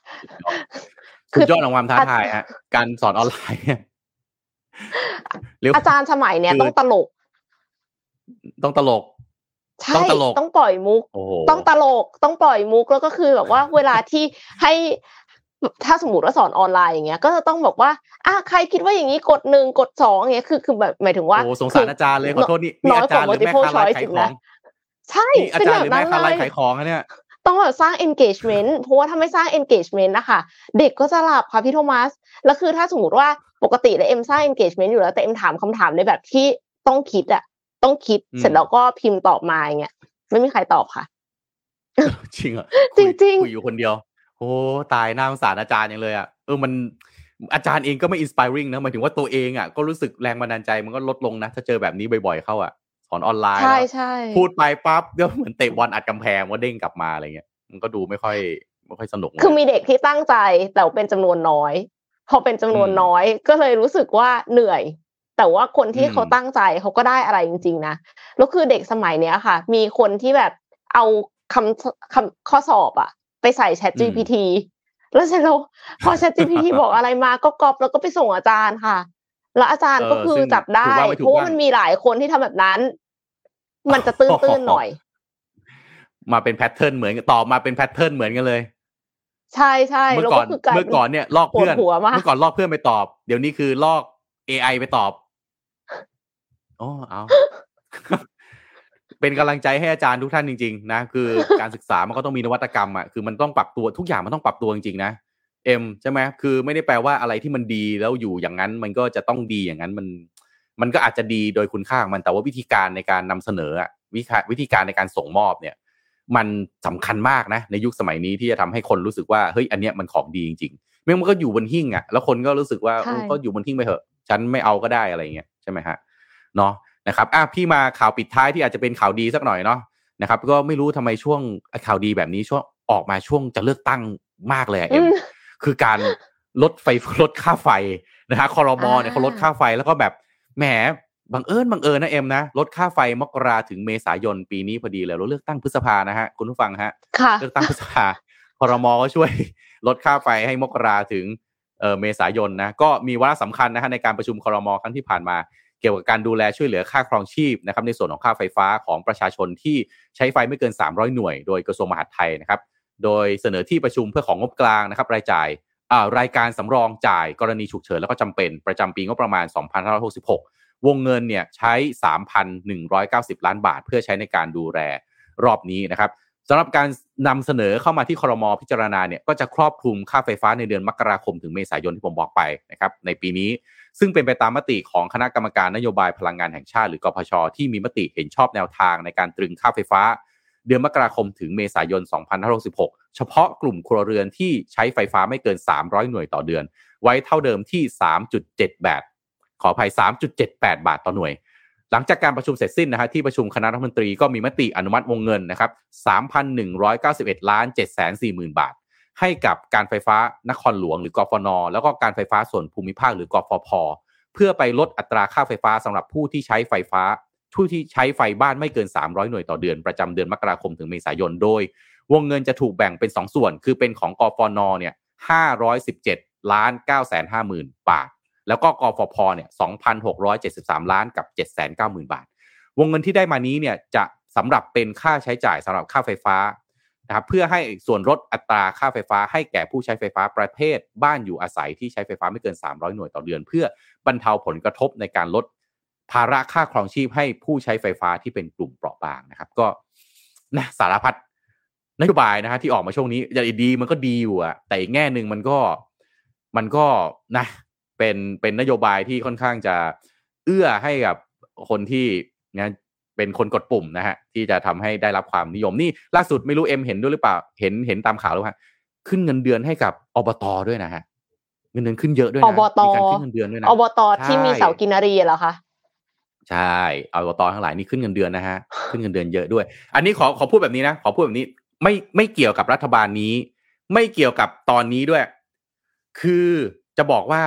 คือคือยอดของความท้าทายฮะการสอนออนไลน์เนี่ยเรียก อาจารย์สมัยเนี้ยคือต้องตลก ต้องตลกใช่ต้องตลกต้องปล่อยมุกโอ้โหต้องตลก ต้องปล่อยมุกแล้วก็คือแบบว่าเวลาที่ให้ถ้าสมมติว่าสอนออนไลน์อย่างเงี้ย ก็จะต้องบอกว่าอะใครคิดว่าอย่างนี้กดหนึ่งกดสองอย่างเงี้ยคือคือแบบหมายถึงว่าโอ้สงสารอาจารย์เลยขอโทษนี่นี่น้อยอากจารว่าย์หรือแม่ multiple ค้าร้าน choice ขายอีกขอนะงใช่นี่อาเป็นจารแบย์หรืบอนั้แม่นค้าเลร้านยขายของอะเนี่ย ต้องแบบสร้าง engagement เพราะว่าถ้าไม่สร้าง engagement นะคะเด็กก็จะหลับค่ะพี่โทมัส แล้วคือถ้าสมมติว่าปกติแล้วเอ็มสร้าง engagement อยู่แล้วแต่เอ็มถามคำถามในแบบที่ต้องคิดอะต้องคิดอืมเสร็จแล้วก็พิมพ์ตอบมาอย่างเงี้ยไม่มีใครตอบค่ะ จริงเหรอจริงๆคุยคุยอยู่คนเดียว โอ้ตายน่าสงสารอาจารย์อย่างเลยอะเออมันอาจารย์เองก็ไม่อินสปายริงนะหมายถึงว่าตัวเองอะก็รู้สึกแรงบันดาลใจมันก็ลดลงนะ ถ้าเจอแบบนี้บ่อยๆเข้าอะส อนออนไลน์ใช่แล้วใช่พูดไปปั๊บก็เหมือนเตะบอลอัดกำแพงว่าเด้งกลับมาอะไรเงี้ย มันก็ดูไม่ค่อยไม่ค่อยสนุก คือมีเด็กที่ตั้งใจแต่เป็นจำนวนน้อย พอเป็นจำนวนน้อย ก็เลยรู้สึกว่าเหนื่อย แต่ว่าคนที่เขาตั้งใจเขาก็ได้อะไรจริง ๆ นะแล้วคือเด็กสมัยเนี้ยค่ะ มีคนที่แบบเอาคำคำข้อสอบอะไปใส่ Chat GPT แล้วเสร็จแล้วพอ Chat GPT บอกอะไรมาก็กรอบแล้วก็ไปส่งอาจารย์ค่ะแล้วอาจารย์ก็คือจับได้ เพราะว่ามันมีหลายคนที่ทำแบบนั้น มันจะตื้นๆหน่อย มาเป็นแพทเทิร์นเหมือนกันตอบมาเป็นแพทเทิร์นเหมือนกันเลย ใช่ใช่เมื่แล้วอก่อก็นคือกลายเมื่อก่อนเนี่ยลอกเพื่อนปวดหัวมากเมื่อก่อนลอกเพื่อนไปตอบ เดี๋ยวนี้คือลอก AI ไปตอบโอ้เอาเป็นกำลังใจให้อาจารย์ทุกท่านจริงๆนะคือการศึกษามันก็ต้องมีนวัตกรรมอะคือมันต้องปรับตัวทุกอย่างมันต้องปรับตัวจริงๆนะเอ็มใช่ไหมคือไม่ได้แปลว่าอะไรที่มันดีแล้วอยู่อย่างนั้น มันก็จะต้องดีอย่างนั้นมัน มันก็อาจจะดีโดยคุณค่าของมันแต่ว่าวิธีการในการนำเสนออะวิธีวิธีการในการส่งมอบเนี่ย มันสำคัญมากนะ ในยุคสมัยนี้ที่จะทำให้คนรู้สึกว่าเฮ้ยอันเนี้ยมันของดีจริงๆไม่งั้นมันก็อยู่บนหิ้งอะแล้วคนก็รู้สึกว่าใช่เออก็อยู่บนหิ้งไปเถอะฉันไม่เอาก็ได้อะไรเงี้ยใช่ไหมฮะเนาะนะครับอะพี่มาข่าวปิดท้ายที่อาจจะเป็นข่าวดีสักหน่อยเนาะนะครับ ก็ไม่รู้ทำไมช่วงข่าวดีแบบนี้ช่วงออกมาช่วงจะเลือกตั้งมากเลยอะเอ็มอืมคือการลดไฟลดค่าไฟนะฮะคอรมอเนี่ยอ่าเขาลดค่าไฟแล้วก็แบบ แหมบังเอิญบังเอิญนะเอ็มนะลดค่าไฟมกราถึงเมษายนปีนี้พอดีเลยเราเลือกตั้งพฤษภานะฮะคุณผู้ฟังฮะค่ะเลือกตั้งพฤษภาคอรมอก็ช่วยลดค่าไฟให้มกราถึงเอ่อเมษายนนะก็มีวาระสำคัญนะฮะในการประชุมคอรมอครั้งที่ผ่านมา เกี่ยวกับการดูแลช่วยเหลือค่าครองชีพนะครับในส่วนของค่าไฟฟ้าของประชาชนที่ใช้ไฟไม่เกิน 300 หน่วย โดยกระทรวงมหาดไทยนะครับโดยเสนอที่ประชุมเพื่อของงบกลางนะครับรายจ่ายอ่า รายการสำรองจ่ายกรณีฉุกเฉินแล้วก็จำเป็นประจำปีงบประมาณ 2566 วงเงินเนี่ยใช้ 3,190 ล้านบาท เพื่อใช้ในการดูแลรอบนี้นะครับสำหรับการนำเสนอเข้ามาที่ครมพิจารณาเนี่ยก็จะครอบคลุมค่าไฟฟ้าในเดือนมกราคมถึงเมษายนที่ผมบอกไปนะครับในปีนี้ซึ่งเป็นไปตามมติของคณะกรรมการนโยบายพลังงานแห่งชาติ หรือกพชที่มีมติเห็นชอบแนวทางในการตรึงค่าไฟฟ้า เดือนมกราคมถึงเมษายน 2566 เฉพาะกลุ่มครัวเรือนที่ใช้ไฟฟ้าไม่เกิน 300 หน่วยต่อเดือน ไว้เท่าเดิมที่ 3.7 บาท ขออภัย 3.78 บาทต่อหน่วย หลังจากการประชุมเสร็จสิ้นนะฮะที่ประชุมคณะรัฐมนตรีก็มีมติอนุมัติวงเงินนะครับ 3,191 ล้าน740,000 บาท ให้กับการไฟฟ้านครหลวงหรือกฟน แล้วก็การไฟฟ้าส่วนภูมิภาคหรือกฟพเพื่อไปลดอัตราค่าไฟฟ้าสำหรับผู้ที่ใช้ไฟฟ้า ผู้ที่ใช้ไฟบ้านไม่เกิน 300 หน่วยต่อเดือนประจำเดือนมกราคมถึงเมษายน โดย วงเงินจะถูกแบ่งเป็น 2 ส่วน คือเป็นของกฟนเนี่ย517ล้าน9แสน5หมื่นบาท แล้วก็กฟพเนี่ย2,673 ล้านกับ7แสน9หมื่นบาท วงเงินที่ได้มานี้เนี่ยจะสำหรับเป็นค่าใช้จ่ายสำหรับค่าไฟฟ้านะครับเพื่อให้ส่วนลดอัตราค่าไฟฟ้า ให้แก่ผู้ใช้ไฟฟ้าประเภท บ้านอยู่อาศัยที่ใช้ไฟฟ้าไม่เกิน 300 หน่วยต่อเดือน เพื่อบรรเทาผลกระทบในการลด ภาระค่าครองชีพให้ผู้ใช้ไฟฟ้าที่เป็นกลุ่มเปราะบางนะครับ ก็นะสารพัดนโยบายนะฮะที่ออกมาช่วงนี้อย่างดีมันก็ดีอยู่อะแต่อีกแง่หนึ่งมันก็มันก็นะเป็นเป็นนโยบายที่ค่อนข้างจะเอื้อให้กับคนที่นะเป็นคนกดปุ่มนะฮะที่จะทำให้ได้รับความนิยมนี่ล่าสุดไม่รู้เอ็มเห็นด้วยหรือเปล่าเห็นเห็นตามข่าวหรือเปล่าขึ้นเงินเดือนให้กับอบตด้วยนะฮะเงินเดือนขึ้นเยอะด้วยนะอบตมีการขึ้นเงินเดือนด้วยนะอบตที่มีใช่เสากินรีเหรอคะ ใช่อบตทั้งหลายนี่ขึ้นเงินเดือนนะฮะขึ้นเงินเดือนเยอะด้วย อันนี้ขอขอพูดแบบนี้นะขอพูดแบบนี้ ไม่ไม่เกี่ยวกับรัฐบาลนี้ ไม่เกี่ยวกับตอนนี้ด้วย คือจะบอกว่า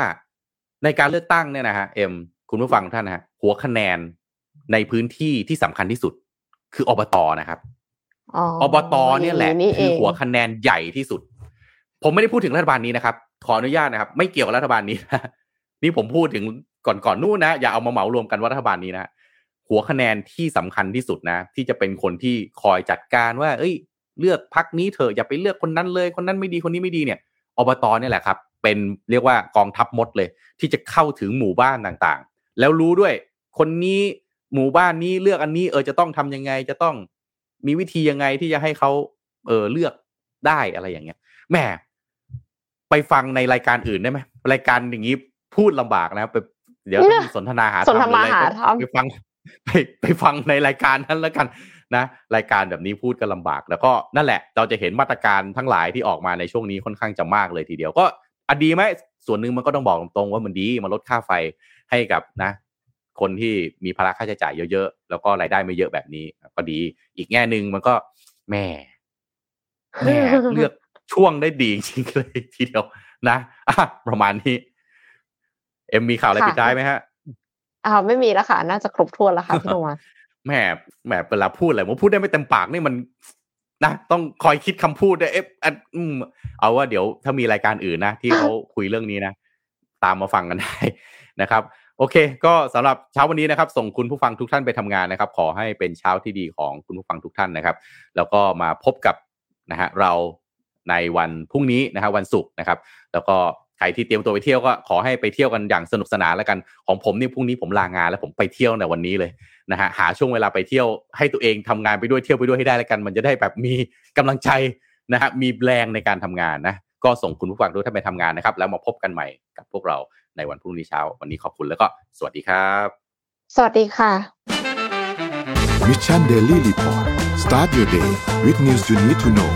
ในการเลือกตั้งเนี่ยนะฮะเอ็มคุณผู้ฟังทุกท่านนะฮะหัวคะแนนในพื้นที่ที่สำคัญที่สุด คืออบตนะครับอ๋ออบตเนี่ยแหละอย่างนี่เอคืองหัวคะแนนใหญ่ที่สุด ผมไม่ได้พูดถึงรัฐบาลนี้นะครับ ขออนุญาตนะครับ ไม่เกี่ยวกับรัฐบาลนี้ นี่ผมพูดถึงก่อนก่อนๆนู่นนะ อย่าเอามาเหมารวมกันว่ารัฐบาลนี้นะหัวคะแนนที่สำคัญที่สุดนะ ที่จะเป็นคนที่คอยจัดการว่า เอ้ย เลือกพักนี้เถอะอย่าไปเลือกคนนั้นเลยคนนั้นไม่ดีคนนี้ไม่ดีเนี่ยอบตเนี่ยแหละครับ เป็นเรียกว่ากองทัพมดเลย ที่จะเข้าถึงหมู่บ้านต่างๆ แล้วรู้ด้วยคนนี้หมู่บ้านนี้เลือกอันนี้เออจะต้องทำยังไงจะต้องมีวิธียังไงที่จะให้เขาเออเลือกได้อะไรอย่างเงี้ยแหมไปฟังในรายการอื่นได้ไหมรายการอย่างนี้ พูดลำบากนะไปเดี๋ยวต้องมีสนทนาหาสนทนารืออะไรหาก็ธรรมไปฟังไปไปฟังในรายการนั้นแล้วกันนะ รายการแบบนี้พูดก็ลำบาก แล้วก็นั่นแหละ เราจะเห็นมาตรการทั้งหลายที่ออกมาในช่วงนี้ค่อนข้างจะมากเลยทีเดียวก็อะดีไหมส่วนหนึ่งมันก็ต้องบอกตรงๆว่ามันดีมันลดค่าไฟให้กับนะ คนที่มีภาระค่าใช้จ่ายเยอะๆแล้วก็รายได้ไม่เยอะแบบนี้ ก็ดีอีกแง่หนึ่งมันก็แหม่แหม่เลือกช่วงได้ดีจริงๆเลยทีเดียวนะอะประมาณนี้ เอ็มมีข่าวอะไรค่ะปิดท้ายไหมฮะอ่าไม่มีแล้วค่ะ น่าจะครบถ้วนแล้วค่ะพี่โนวัตแหมแหมเวลาพูดอะไรผมพูดได้ไม่เต็มปากนี่มันนะต้องคอยคิดคำพูดด้วยเอ๊ะอันอืมเอาว่าเดี๋ยวถ้ามีรายการอื่นนะ ที่เขาคุยเรื่องนี้นะ ตามมาฟังกันได้นะครับ โอเค ก็สำหรับเช้าวันนี้นะครับ ส่งคุณผู้ฟังทุกท่านไปทำงานนะครับ ขอให้เป็นเช้าที่ดีของคุณผู้ฟังทุกท่านนะครับ แล้วก็มาพบกับนะฮะเราในวันพรุ่งนี้นะครับวันศุกร์นะครับ แล้วก็ ใครที่เตรียมตัวไปเที่ยวก็ขอให้ไปเที่ยวกันอย่างสนุกสนานแล้วกันของผมนี่พรุ่งนี้ผมลางานแล้วผมไปเที่ยวในวันนี้เลยนะฮะหาช่วงเวลาไปเที่ยวให้ตัวเองทำงานไปด้วยเที่ยวไปด้วยให้ได้แล้วกัน มันจะได้แบบมีกำลังใจนะฮะมีแรงในการทำงานนะก็ส่งคุณผู้ฟังทุกท่านไปทำงานนะครับ แล้วมาพบกันใหม่กับพวกเราในวันพรุ่งนี้เช้า วันนี้ขอบคุณแล้วก็สวัสดีครับ สวัสดีค่ะ Mission Daily Report start your day with news you need to know